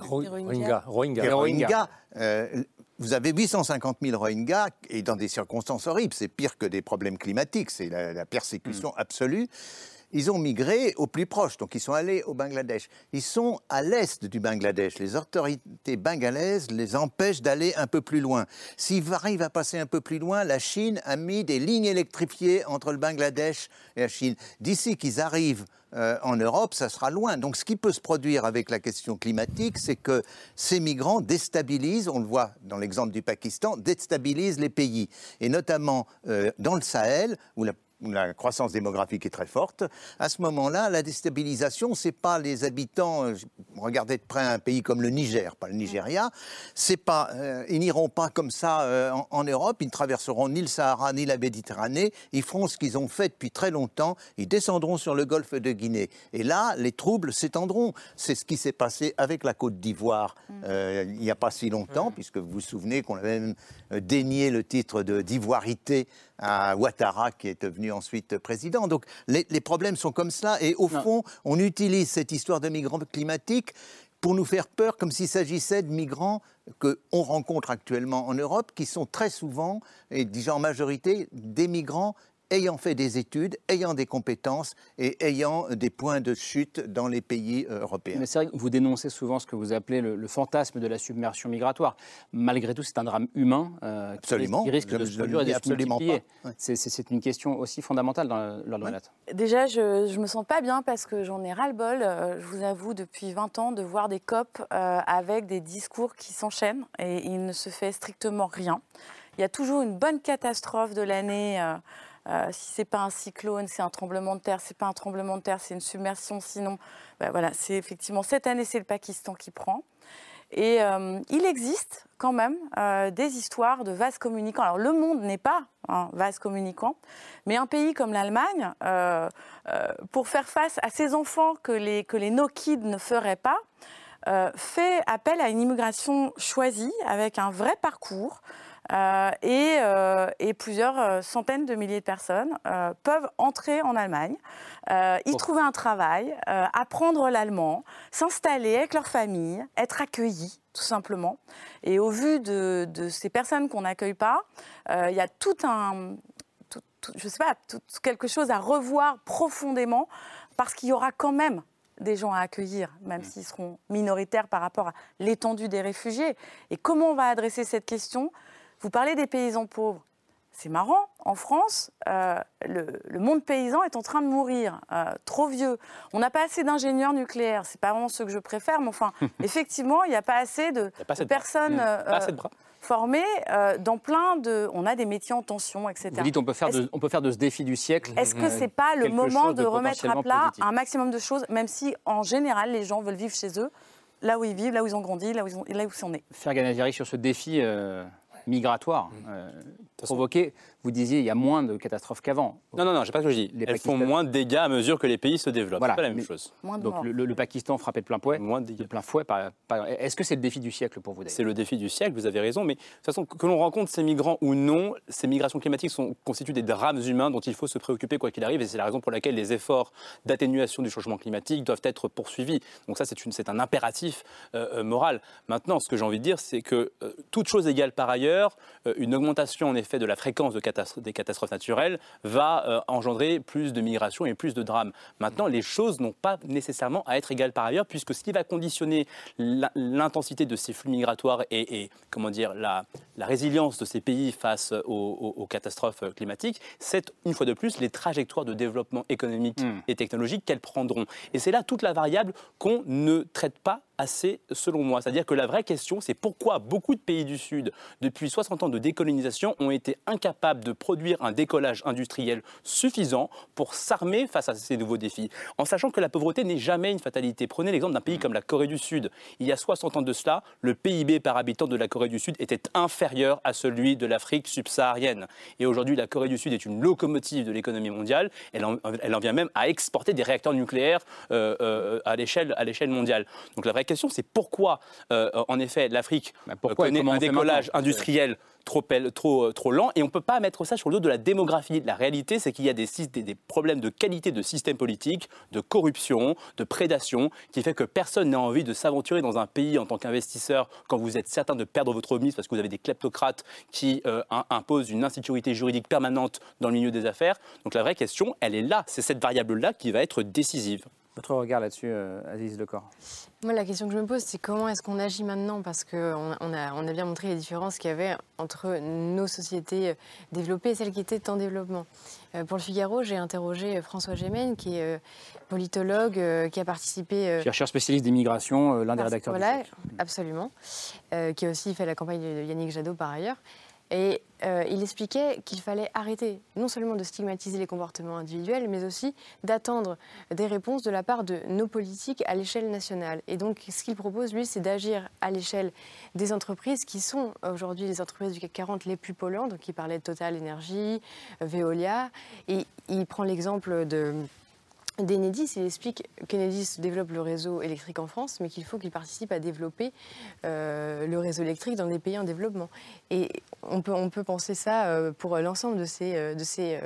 Rohingyas. Euh, vous avez 850 000 Rohingyas et dans des circonstances horribles. C'est pire que des problèmes climatiques, c'est la, la persécution Hmm. absolue. Ils ont migré au plus proche, donc ils sont allés au Bangladesh. Ils sont à l'est du Bangladesh. Les autorités bengalaises les empêchent d'aller un peu plus loin. S'ils arrivent à passer un peu plus loin, la Chine a mis des lignes électrifiées entre le Bangladesh et la Chine. D'ici qu'ils arrivent euh, en Europe, ça sera loin. Donc ce qui peut se produire avec la question climatique, c'est que ces migrants déstabilisent, on le voit dans l'exemple du Pakistan, déstabilisent les pays. Et notamment euh, dans le Sahel, où la la croissance démographique est très forte, à ce moment-là, la déstabilisation, c'est pas les habitants. euh, Regardez de près un pays comme le Niger, pas le Nigeria. C'est pas, euh, ils n'iront pas comme ça euh, en, en Europe. Ils ne traverseront ni le Sahara ni la Méditerranée. Ils feront ce qu'ils ont fait depuis très longtemps. Ils descendront sur le golfe de Guinée. Et là, les troubles s'étendront. C'est ce qui s'est passé avec la Côte d'Ivoire euh, il n'y a pas si longtemps, puisque vous vous souvenez qu'on avait même dénié le titre de d'ivoirité à Ouattara, qui est devenu ensuite président. Donc les, les problèmes sont comme cela. Et au fond, on utilise cette histoire de migrants climatiques pour nous faire peur, comme s'il s'agissait de migrants qu'on rencontre actuellement en Europe, qui sont très souvent, et déjà en majorité, des migrants ayant fait des études, ayant des compétences et ayant des points de chute dans les pays euh, européens. Mais c'est vrai que vous dénoncez souvent ce que vous appelez le, le fantasme de la submersion migratoire. Malgré tout, c'est un drame humain euh, qui Absolument. risque- qui risque Je- de je se ne produire et se absolument multiplier. Ouais. C'est- une question aussi fondamentale dans l'ordre de la lettre. Déjà, je, je me sens pas bien parce que j'en ai ras-le-bol, euh, je vous avoue, depuis 20 ans, de voir des COP euh, avec des discours qui s'enchaînent et il ne se fait strictement rien. Il y a toujours une bonne catastrophe de l'année. Euh, si c'est pas un cyclone, c'est un tremblement de terre. C'est pas un tremblement de terre, c'est une submersion. Sinon, ben voilà, c'est effectivement cette année, c'est le Pakistan qui prend. Et euh, il existe quand même euh, des histoires de vases communicants. Alors le monde n'est pas un vase communicant, mais un pays comme l'Allemagne, euh, pour faire face à ces enfants que les, que les no-kids ne feraient pas, fait appel à une immigration choisie avec un vrai parcours. Euh, et, euh, et plusieurs euh, centaines de milliers de personnes peuvent entrer en Allemagne, y trouver un travail, apprendre l'allemand, s'installer avec leur famille, être accueillis tout simplement. Et au vu de, de ces personnes qu'on n'accueille pas, euh, il y a tout un, tout- tout- je sais pas, tout- quelque chose à revoir profondément parce qu'il y aura quand même des gens à accueillir, même s'ils seront minoritaires par rapport à l'étendue des réfugiés. Et comment on va adresser cette question? Vous parlez des paysans pauvres. C'est marrant, en France, euh, le, le monde paysan est en train de mourir, euh, trop vieux. On n'a pas assez d'ingénieurs nucléaires, c'est pas vraiment ce que je préfère, mais enfin, effectivement, il n'y a pas assez de, pas assez de de bras. personnes euh, Pas assez de bras. formées euh, dans plein de. On a des métiers en tension, etc. Vous dites on peut faire, de, on peut faire de ce défi du siècle. est-ce que euh, c'est pas le moment de, remettre à plat positif un maximum de choses, même si en général les gens veulent vivre chez eux, là où ils vivent, là où ils ont grandi, là où ils, ont, là où ils sont nés. Faire Ganaziri sur ce défi euh, migratoire provoqué, vous disiez il y a moins de catastrophes qu'avant. Non, non, non, j'ai pas ce que je dis. Les Elles font moins de dégâts à mesure que les pays se développent. Voilà, c'est pas la même mais- chose. Moins de Donc le, le- le Pakistan frappé de plein fouet. Moins de dégâts. De plein fouet. par- par- Est-ce que c'est le défi du siècle pour vous d'ailleurs? C'est le défi du siècle, vous avez raison, mais de toute façon, que l'on rencontre ces migrants ou non, ces migrations climatiques sont, constituent des drames humains dont il faut se préoccuper quoi qu'il arrive, et c'est la raison pour laquelle les efforts d'atténuation du changement climatique doivent être poursuivis. Donc ça, c'est une- c'est un impératif euh, euh, moral. Maintenant, ce que j'ai envie de dire, c'est que euh, toute chose égale par ailleurs, euh, une augmentation en effet l'effet de la fréquence de des catastrophes naturelles va euh, engendrer plus de migration et plus de drames. Maintenant, les choses n'ont pas nécessairement à être égales par ailleurs, puisque ce qui va conditionner l'intensité de ces flux migratoires et, comment dire, la, résilience de ces pays face aux, catastrophes climatiques, c'est une fois de plus les trajectoires de développement économique hmm. et technologique qu'elles prendront. Et c'est là toute la variable qu'on ne traite pas assez, selon moi. C'est-à-dire que la vraie question, c'est pourquoi beaucoup de pays du Sud, depuis 60 ans de décolonisation, ont été incapables de produire un décollage industriel suffisant pour s'armer face à ces nouveaux défis. En sachant que la pauvreté n'est jamais une fatalité. Prenez l'exemple d'un pays comme la Corée du Sud. Il y a 60 ans de cela, le PIB par habitant de la Corée du Sud était inférieur à celui de l'Afrique subsaharienne. Et aujourd'hui, la Corée du Sud est une locomotive de l'économie mondiale. Elle en, vient même à exporter des réacteurs nucléaires euh, euh, à l'échelle mondiale. Donc la vraie question, c'est pourquoi, euh, en effet, l'Afrique bah, connaît un décollage industriel trop, trop, trop lent et on ne peut pas mettre ça sur le dos de la démographie. La réalité, c'est qu'il y a des, des, problèmes de qualité de système politique, de corruption, de prédation, qui fait que personne n'a envie de s'aventurer dans un pays en tant qu'investisseur quand vous êtes certain de perdre votre mise parce que vous avez des kleptocrates qui euh, imposent une insécurité juridique permanente dans le milieu des affaires. Donc la vraie question, elle est là. C'est cette variable-là qui va être décisive. Votre regard là-dessus, euh, Aziz Lecor Moi, la question que je me pose, c'est comment est-ce qu'on agit maintenant? Parce qu'on on a, on a bien montré les différences qu'il y avait entre nos sociétés euh, développées et celles qui étaient en développement. Euh, pour le Figaro, j'ai interrogé François Gémen, qui est politologue, qui a participé. Chercheur spécialiste des migrations, l'un des rédacteurs voilà, absolument. qui a aussi fait la campagne de Yannick Jadot par ailleurs. Et euh, il expliquait qu'il fallait arrêter non seulement de stigmatiser les comportements individuels, mais aussi d'attendre des réponses de la part de nos politiques à l'échelle nationale. Et donc, ce qu'il propose, lui, c'est d'agir à l'échelle des entreprises qui sont aujourd'hui les entreprises du CAC 40 les plus polluantes. Donc, il parlait de Total Energy, Veolia, et il prend l'exemple de d'Enedis, il explique qu'Enedis développe le réseau électrique en France, mais qu'il faut qu'il participe à développer euh, le réseau électrique dans des pays en développement. Et on peut, on peut penser ça euh, pour l'ensemble de ces, euh, de ces,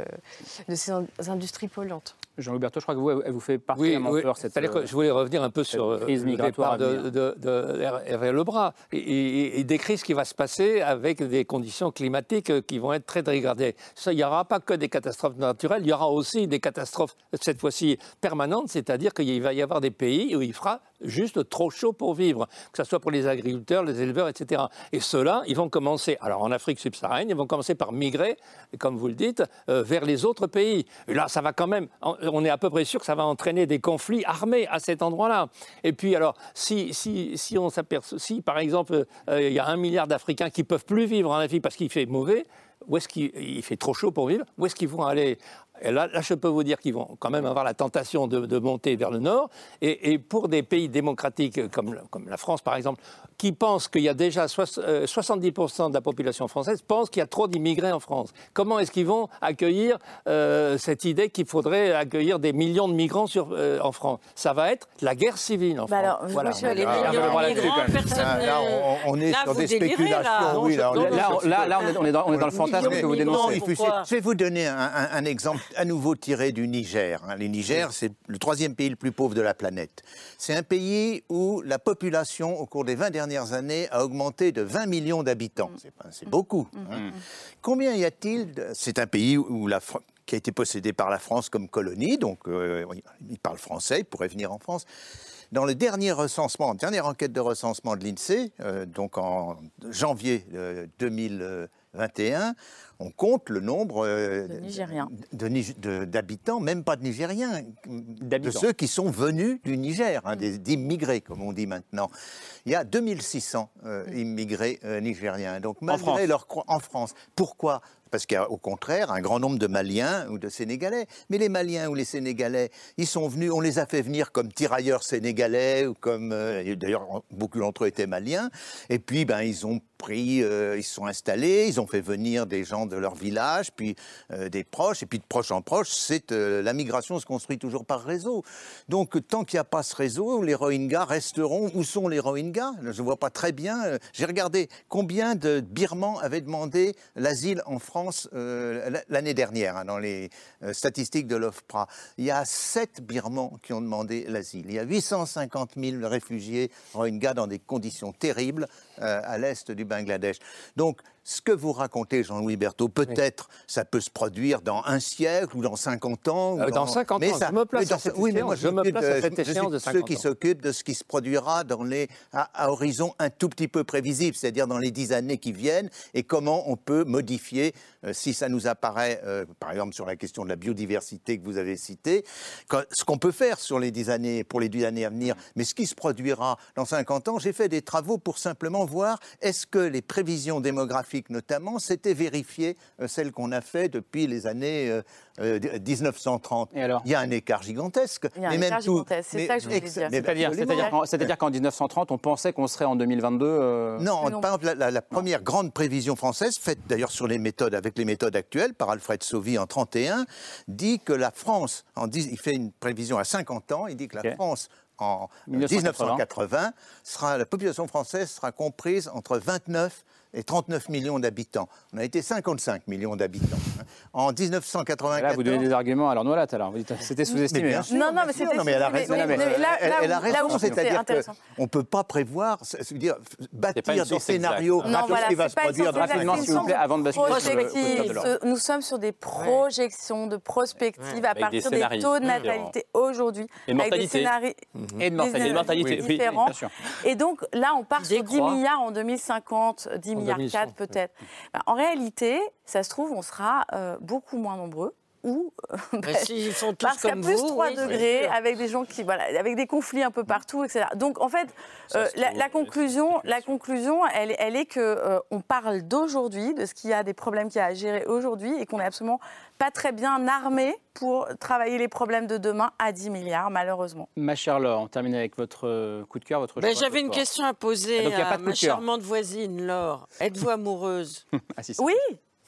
de ces industries polluantes. Jean-Louis je crois que vous, elle vous fait particulièrement oui, peur cette Je voulais revenir un peu sur crise migratoire de, de, de, Hervé Lebras et, et, décrire ce qui va se passer avec des conditions climatiques qui vont être très dégradées. Ça, il n'y aura pas que des catastrophes naturelles, il y aura aussi des catastrophes, cette fois-ci permanentes, c'est-à-dire qu'il va y avoir des pays où il fera juste trop chaud pour vivre, que ce soit pour les agriculteurs, les éleveurs, etc. Et ceux-là, ils vont commencer, alors en Afrique subsaharienne, ils vont commencer par migrer, comme vous le dites, euh, vers les autres pays. Là, ça va quand même, on est à peu près sûr que ça va entraîner des conflits armés à cet endroit-là. Et puis, alors, si, si, si on s'aperçoit, si par exemple, euh, il y a un milliard d'Africains qui peuvent plus vivre en Afrique parce qu'il fait mauvais, où est-ce qu'il fait trop chaud pour vivre Où est-ce qu'ils vont aller et là, là, je peux vous dire qu'ils vont quand même avoir la tentation de, monter vers le nord. Et, pour des pays démocratiques comme, comme, la France, par exemple, qui pensent qu'il y a déjà 70% euh, de la population française pense qu'il y a trop d'immigrés en France. Comment est-ce qu'ils vont accueillir euh, cette idée qu'il faudrait accueillir des millions de migrants sur, euh, en France? Ça va être la guerre civile en bah France. Alors, voilà. Monsieur, les migrants, personne Là, on, est sur des spéculations. Là, oui, là, là, on, est, dans, le fantasme que vous dénoncez. je vais vous donner un exemple à nouveau tiré du Niger. Hein. Le Niger, c'est le troisième pays le plus pauvre de la planète. C'est un pays où la population, au cours des 20 dernières années, a augmenté de 20 millions d'habitants. Mm. C'est beaucoup. Mm. Hein. Mm. Combien y a-t-il C'est un pays où la qui a été possédé par la France comme colonie, donc euh, il parle français, il pourrait venir en France. Dans le dernier recensement, dernière enquête de recensement de l'INSEE, euh, donc en janvier 2021, euh, on compte le nombre euh, d'habitants, même pas de Nigériens, de ceux qui sont venus du Niger, hein, des immigrés, comme on dit maintenant. Il y a 2600 euh, mm. immigrés euh, nigériens. Donc, malgré en leur en France, pourquoi? Parce qu'il y a au contraire un grand nombre de Maliens ou de Sénégalais. Mais les Maliens ou les Sénégalais, ils sont venus, on les a fait venir comme tirailleurs sénégalais ou comme. D'ailleurs, beaucoup d'entre eux étaient Maliens. Et puis, ben, ils ont pris, ils se sont installés, ils ont fait venir des gens de leur village, puis euh, des proches, et puis de proche en proche, c'est euh, la migration se construit toujours par réseau. Donc tant qu'il n'y a pas ce réseau, les Rohingyas resteront. Où sont les Rohingyas? Je ne vois pas très bien. Euh, j'ai regardé combien de Birmans avaient demandé l'asile en France l'année dernière, hein, dans les statistiques de l'OFPRA. Il y a 7 Birmans qui ont demandé l'asile. Il y a 850 000 réfugiés Rohingyas dans des conditions terribles à l'est du Bangladesh. Donc ce que vous racontez, Jean-Louis Berthaud, peut-être ça peut se produire dans un siècle ou dans 50 ans. Euh, dans 50 mais ans, je me place mais dans à cette oui, mais moi, je me place à de- cette je suis échéance de de ceux 50 qui s'occupent de ce qui se produira dans les, à, à horizon un tout petit peu prévisible, c'est-à-dire dans les 10 années qui viennent, et comment on peut modifier, si ça nous apparaît, euh, par exemple sur la question de la biodiversité que vous avez citée, quand- ce qu'on peut faire sur les 10 années, pour les 10 années à venir, mais ce qui se produira dans 50 ans, j'ai fait des travaux pour simplement voir est-ce que les prévisions démographiques notamment s'étaient vérifiées, euh, celles qu'on a fait depuis les années euh, euh, 1930. Et alors? Il y a un écart gigantesque. Il y a un mais même écart tout- gigantesque, c'est ça que je voulais dire. C'est-à-dire qu'en c'est-à-dire qu'en 1930, on pensait qu'on serait en 2022. euh, Non, par exemple, la, la- la première grande prévision française, faite d'ailleurs sur les méthodes, avec les méthodes actuelles, par Alfred Sauvy en 31, dit que la France, en il fait une prévision à 50 ans, il dit que la. France, en 1980, 1980, sera, la population française sera comprise entre 29 et 39 millions d'habitants. On a été 55 millions d'habitants. hein. En 1994... Là, vous donnez des arguments à alors. Vous dites c'était Mais sous-estimé. hein. Non, non, mais c'était Non, mais elle a raison. mais- mais là- Elle- là elle où- a raison, je trouve que c'est c'est-à-dire intéressant. qu'on ne peut pas prévoir, dire, bâtir des scénarios. Non, voilà, qui va se produire Rapidement, s'il vous plaît, avant de basculer prospective. Nous sommes sur des projections de prospectives à partir des, taux de différents. natalité aujourd'hui. Et de avec des mortalité. scénarios Et de mortalité. Et de mortalité, scénarios oui, différents. bien sûr. Et donc là, on part sur 10 décroît. milliards en 2050, 10 En milliards 2100, 4 peut-être. Ben, en réalité, ça se trouve, on sera euh, beaucoup moins nombreux. Ou Bah, s'ils font tous parce qu'à comme plus vous, 3 oui, c'est degrés, avec des gens qui, voilà, avec des conflits un peu partout, etc. Donc en fait, euh, la, la conclusion, la conclusion, elle, elle est que euh, on parle d'aujourd'hui, de ce qu'il y a des problèmes qu'il y a à gérer aujourd'hui, et qu'on n'est absolument pas très bien armé pour travailler les problèmes de demain à 10 milliards, malheureusement. Ma chère Laure, on termine avec votre euh, coup de cœur, votre Ben, J'avais une question à poser Ah, donc, à coup ma charmante voisine, Laure. Êtes-vous amoureuse? Ah, si, si. Oui,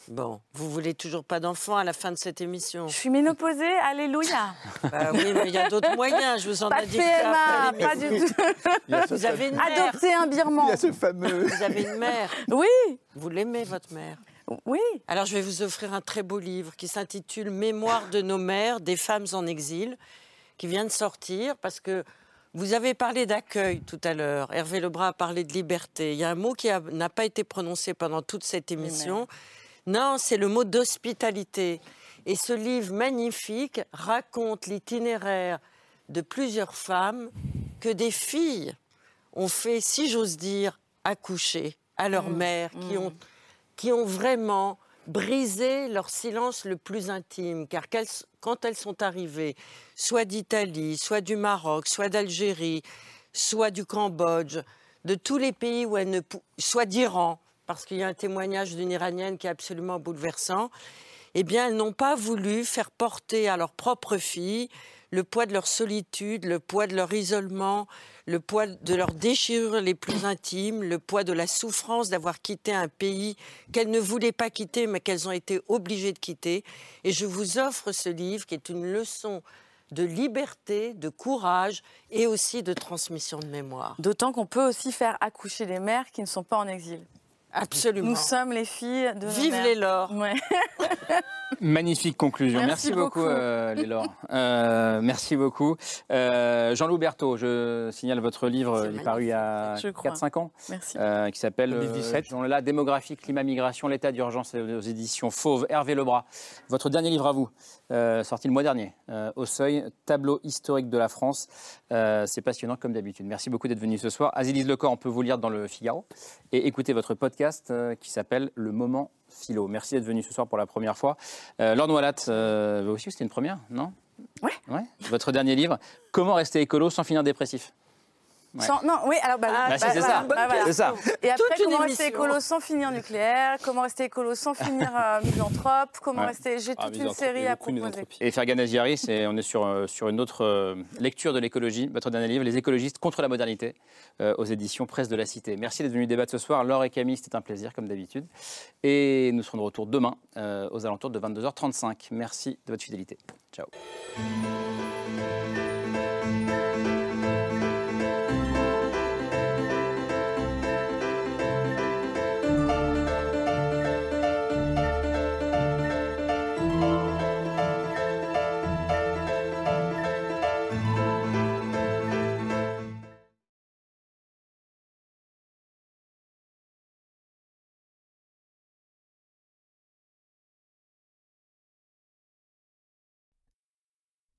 Bon, vous voulez toujours pas d'enfant à la fin de cette émission je suis ménopausée, alléluia. Bah oui, mais il y a d'autres moyens, je vous en Pas ai dit PMA, pas du tout. Vous avez une mère. Adopter un birman. Il y a ce fameux... Vous avez une mère. Oui, Vous l'aimez, votre mère oui. Alors, je vais vous offrir un très beau livre qui s'intitule Mémoire de nos mères, des femmes en exil, qui vient de sortir parce que vous avez parlé d'accueil tout à l'heure. Hervé Lebras a parlé de liberté. Il y a un mot qui n'a pas été prononcé pendant toute cette émission. Non, c'est le mot d'hospitalité. Et ce livre magnifique raconte l'itinéraire de plusieurs femmes que des filles ont fait, si j'ose dire, accoucher à leur mère, qui ont qui ont vraiment brisé leur silence le plus intime, car quand elles sont arrivées, soit d'Italie, soit du Maroc, soit d'Algérie, soit du Cambodge, de tous les pays où elles ne soit d'Iran, parce qu'il y a un témoignage d'une Iranienne qui est absolument bouleversant, eh bien, elles n'ont pas voulu faire porter à leurs propres filles le poids de leur solitude, le poids de leur isolement, le poids de leurs déchirures les plus intimes, le poids de la souffrance d'avoir quitté un pays qu'elles ne voulaient pas quitter, mais qu'elles ont été obligées de quitter. Et je vous offre ce livre qui est une leçon de liberté, de courage et aussi de transmission de mémoire. D'autant qu'on peut aussi faire accoucher des mères qui ne sont pas en exil. Absolument. Nous sommes les filles de Vive les Laure. Ouais. Magnifique conclusion. Merci, Merci beaucoup, beaucoup. euh, les Laure. Euh, merci beaucoup. Euh, Jean-Loup Berthaud, je signale votre livre, il est paru il y a Je crois. 4-5 ans, Merci. euh, qui s'appelle 2017. euh, là, Démographie, climat, migration, l'état d'urgence aux éditions Fauve. Hervé Lebras, votre dernier livre à vous, euh, sorti le mois dernier, euh, au seuil, tableau historique de la France. Euh, C'est passionnant comme d'habitude. Merci beaucoup d'être venu ce soir. Azilise Lecor, on peut vous lire dans le Figaro et écouter votre podcast qui s'appelle Le Moment Philo. Merci d'être venu ce soir pour la première fois. Noilat, euh, vous aussi, c'était une première, non? Ouais. ouais. Votre dernier livre, Comment rester écolo sans finir dépressif? Ouais. Sans- non, oui, alors bah, Bah, c'est- c'est ça. C'est ça. Et après, Toute comment rester écolo sans finir nucléaire Comment rester écolo sans finir euh, misanthrope Comment Ouais. rester J'ai Ah, toute une série à proposer. Et Fergan Aziari, c'est- on est sur, euh, sur une autre euh, lecture de l'écologie, votre dernier livre, Les écologistes contre la modernité, euh, aux éditions Presse de la Cité. Merci d'être venu débattre ce soir. Laure et Camille, c'était un plaisir, comme d'habitude. Et nous serons de retour demain, euh, aux alentours de 22h35. Merci de votre fidélité. Ciao.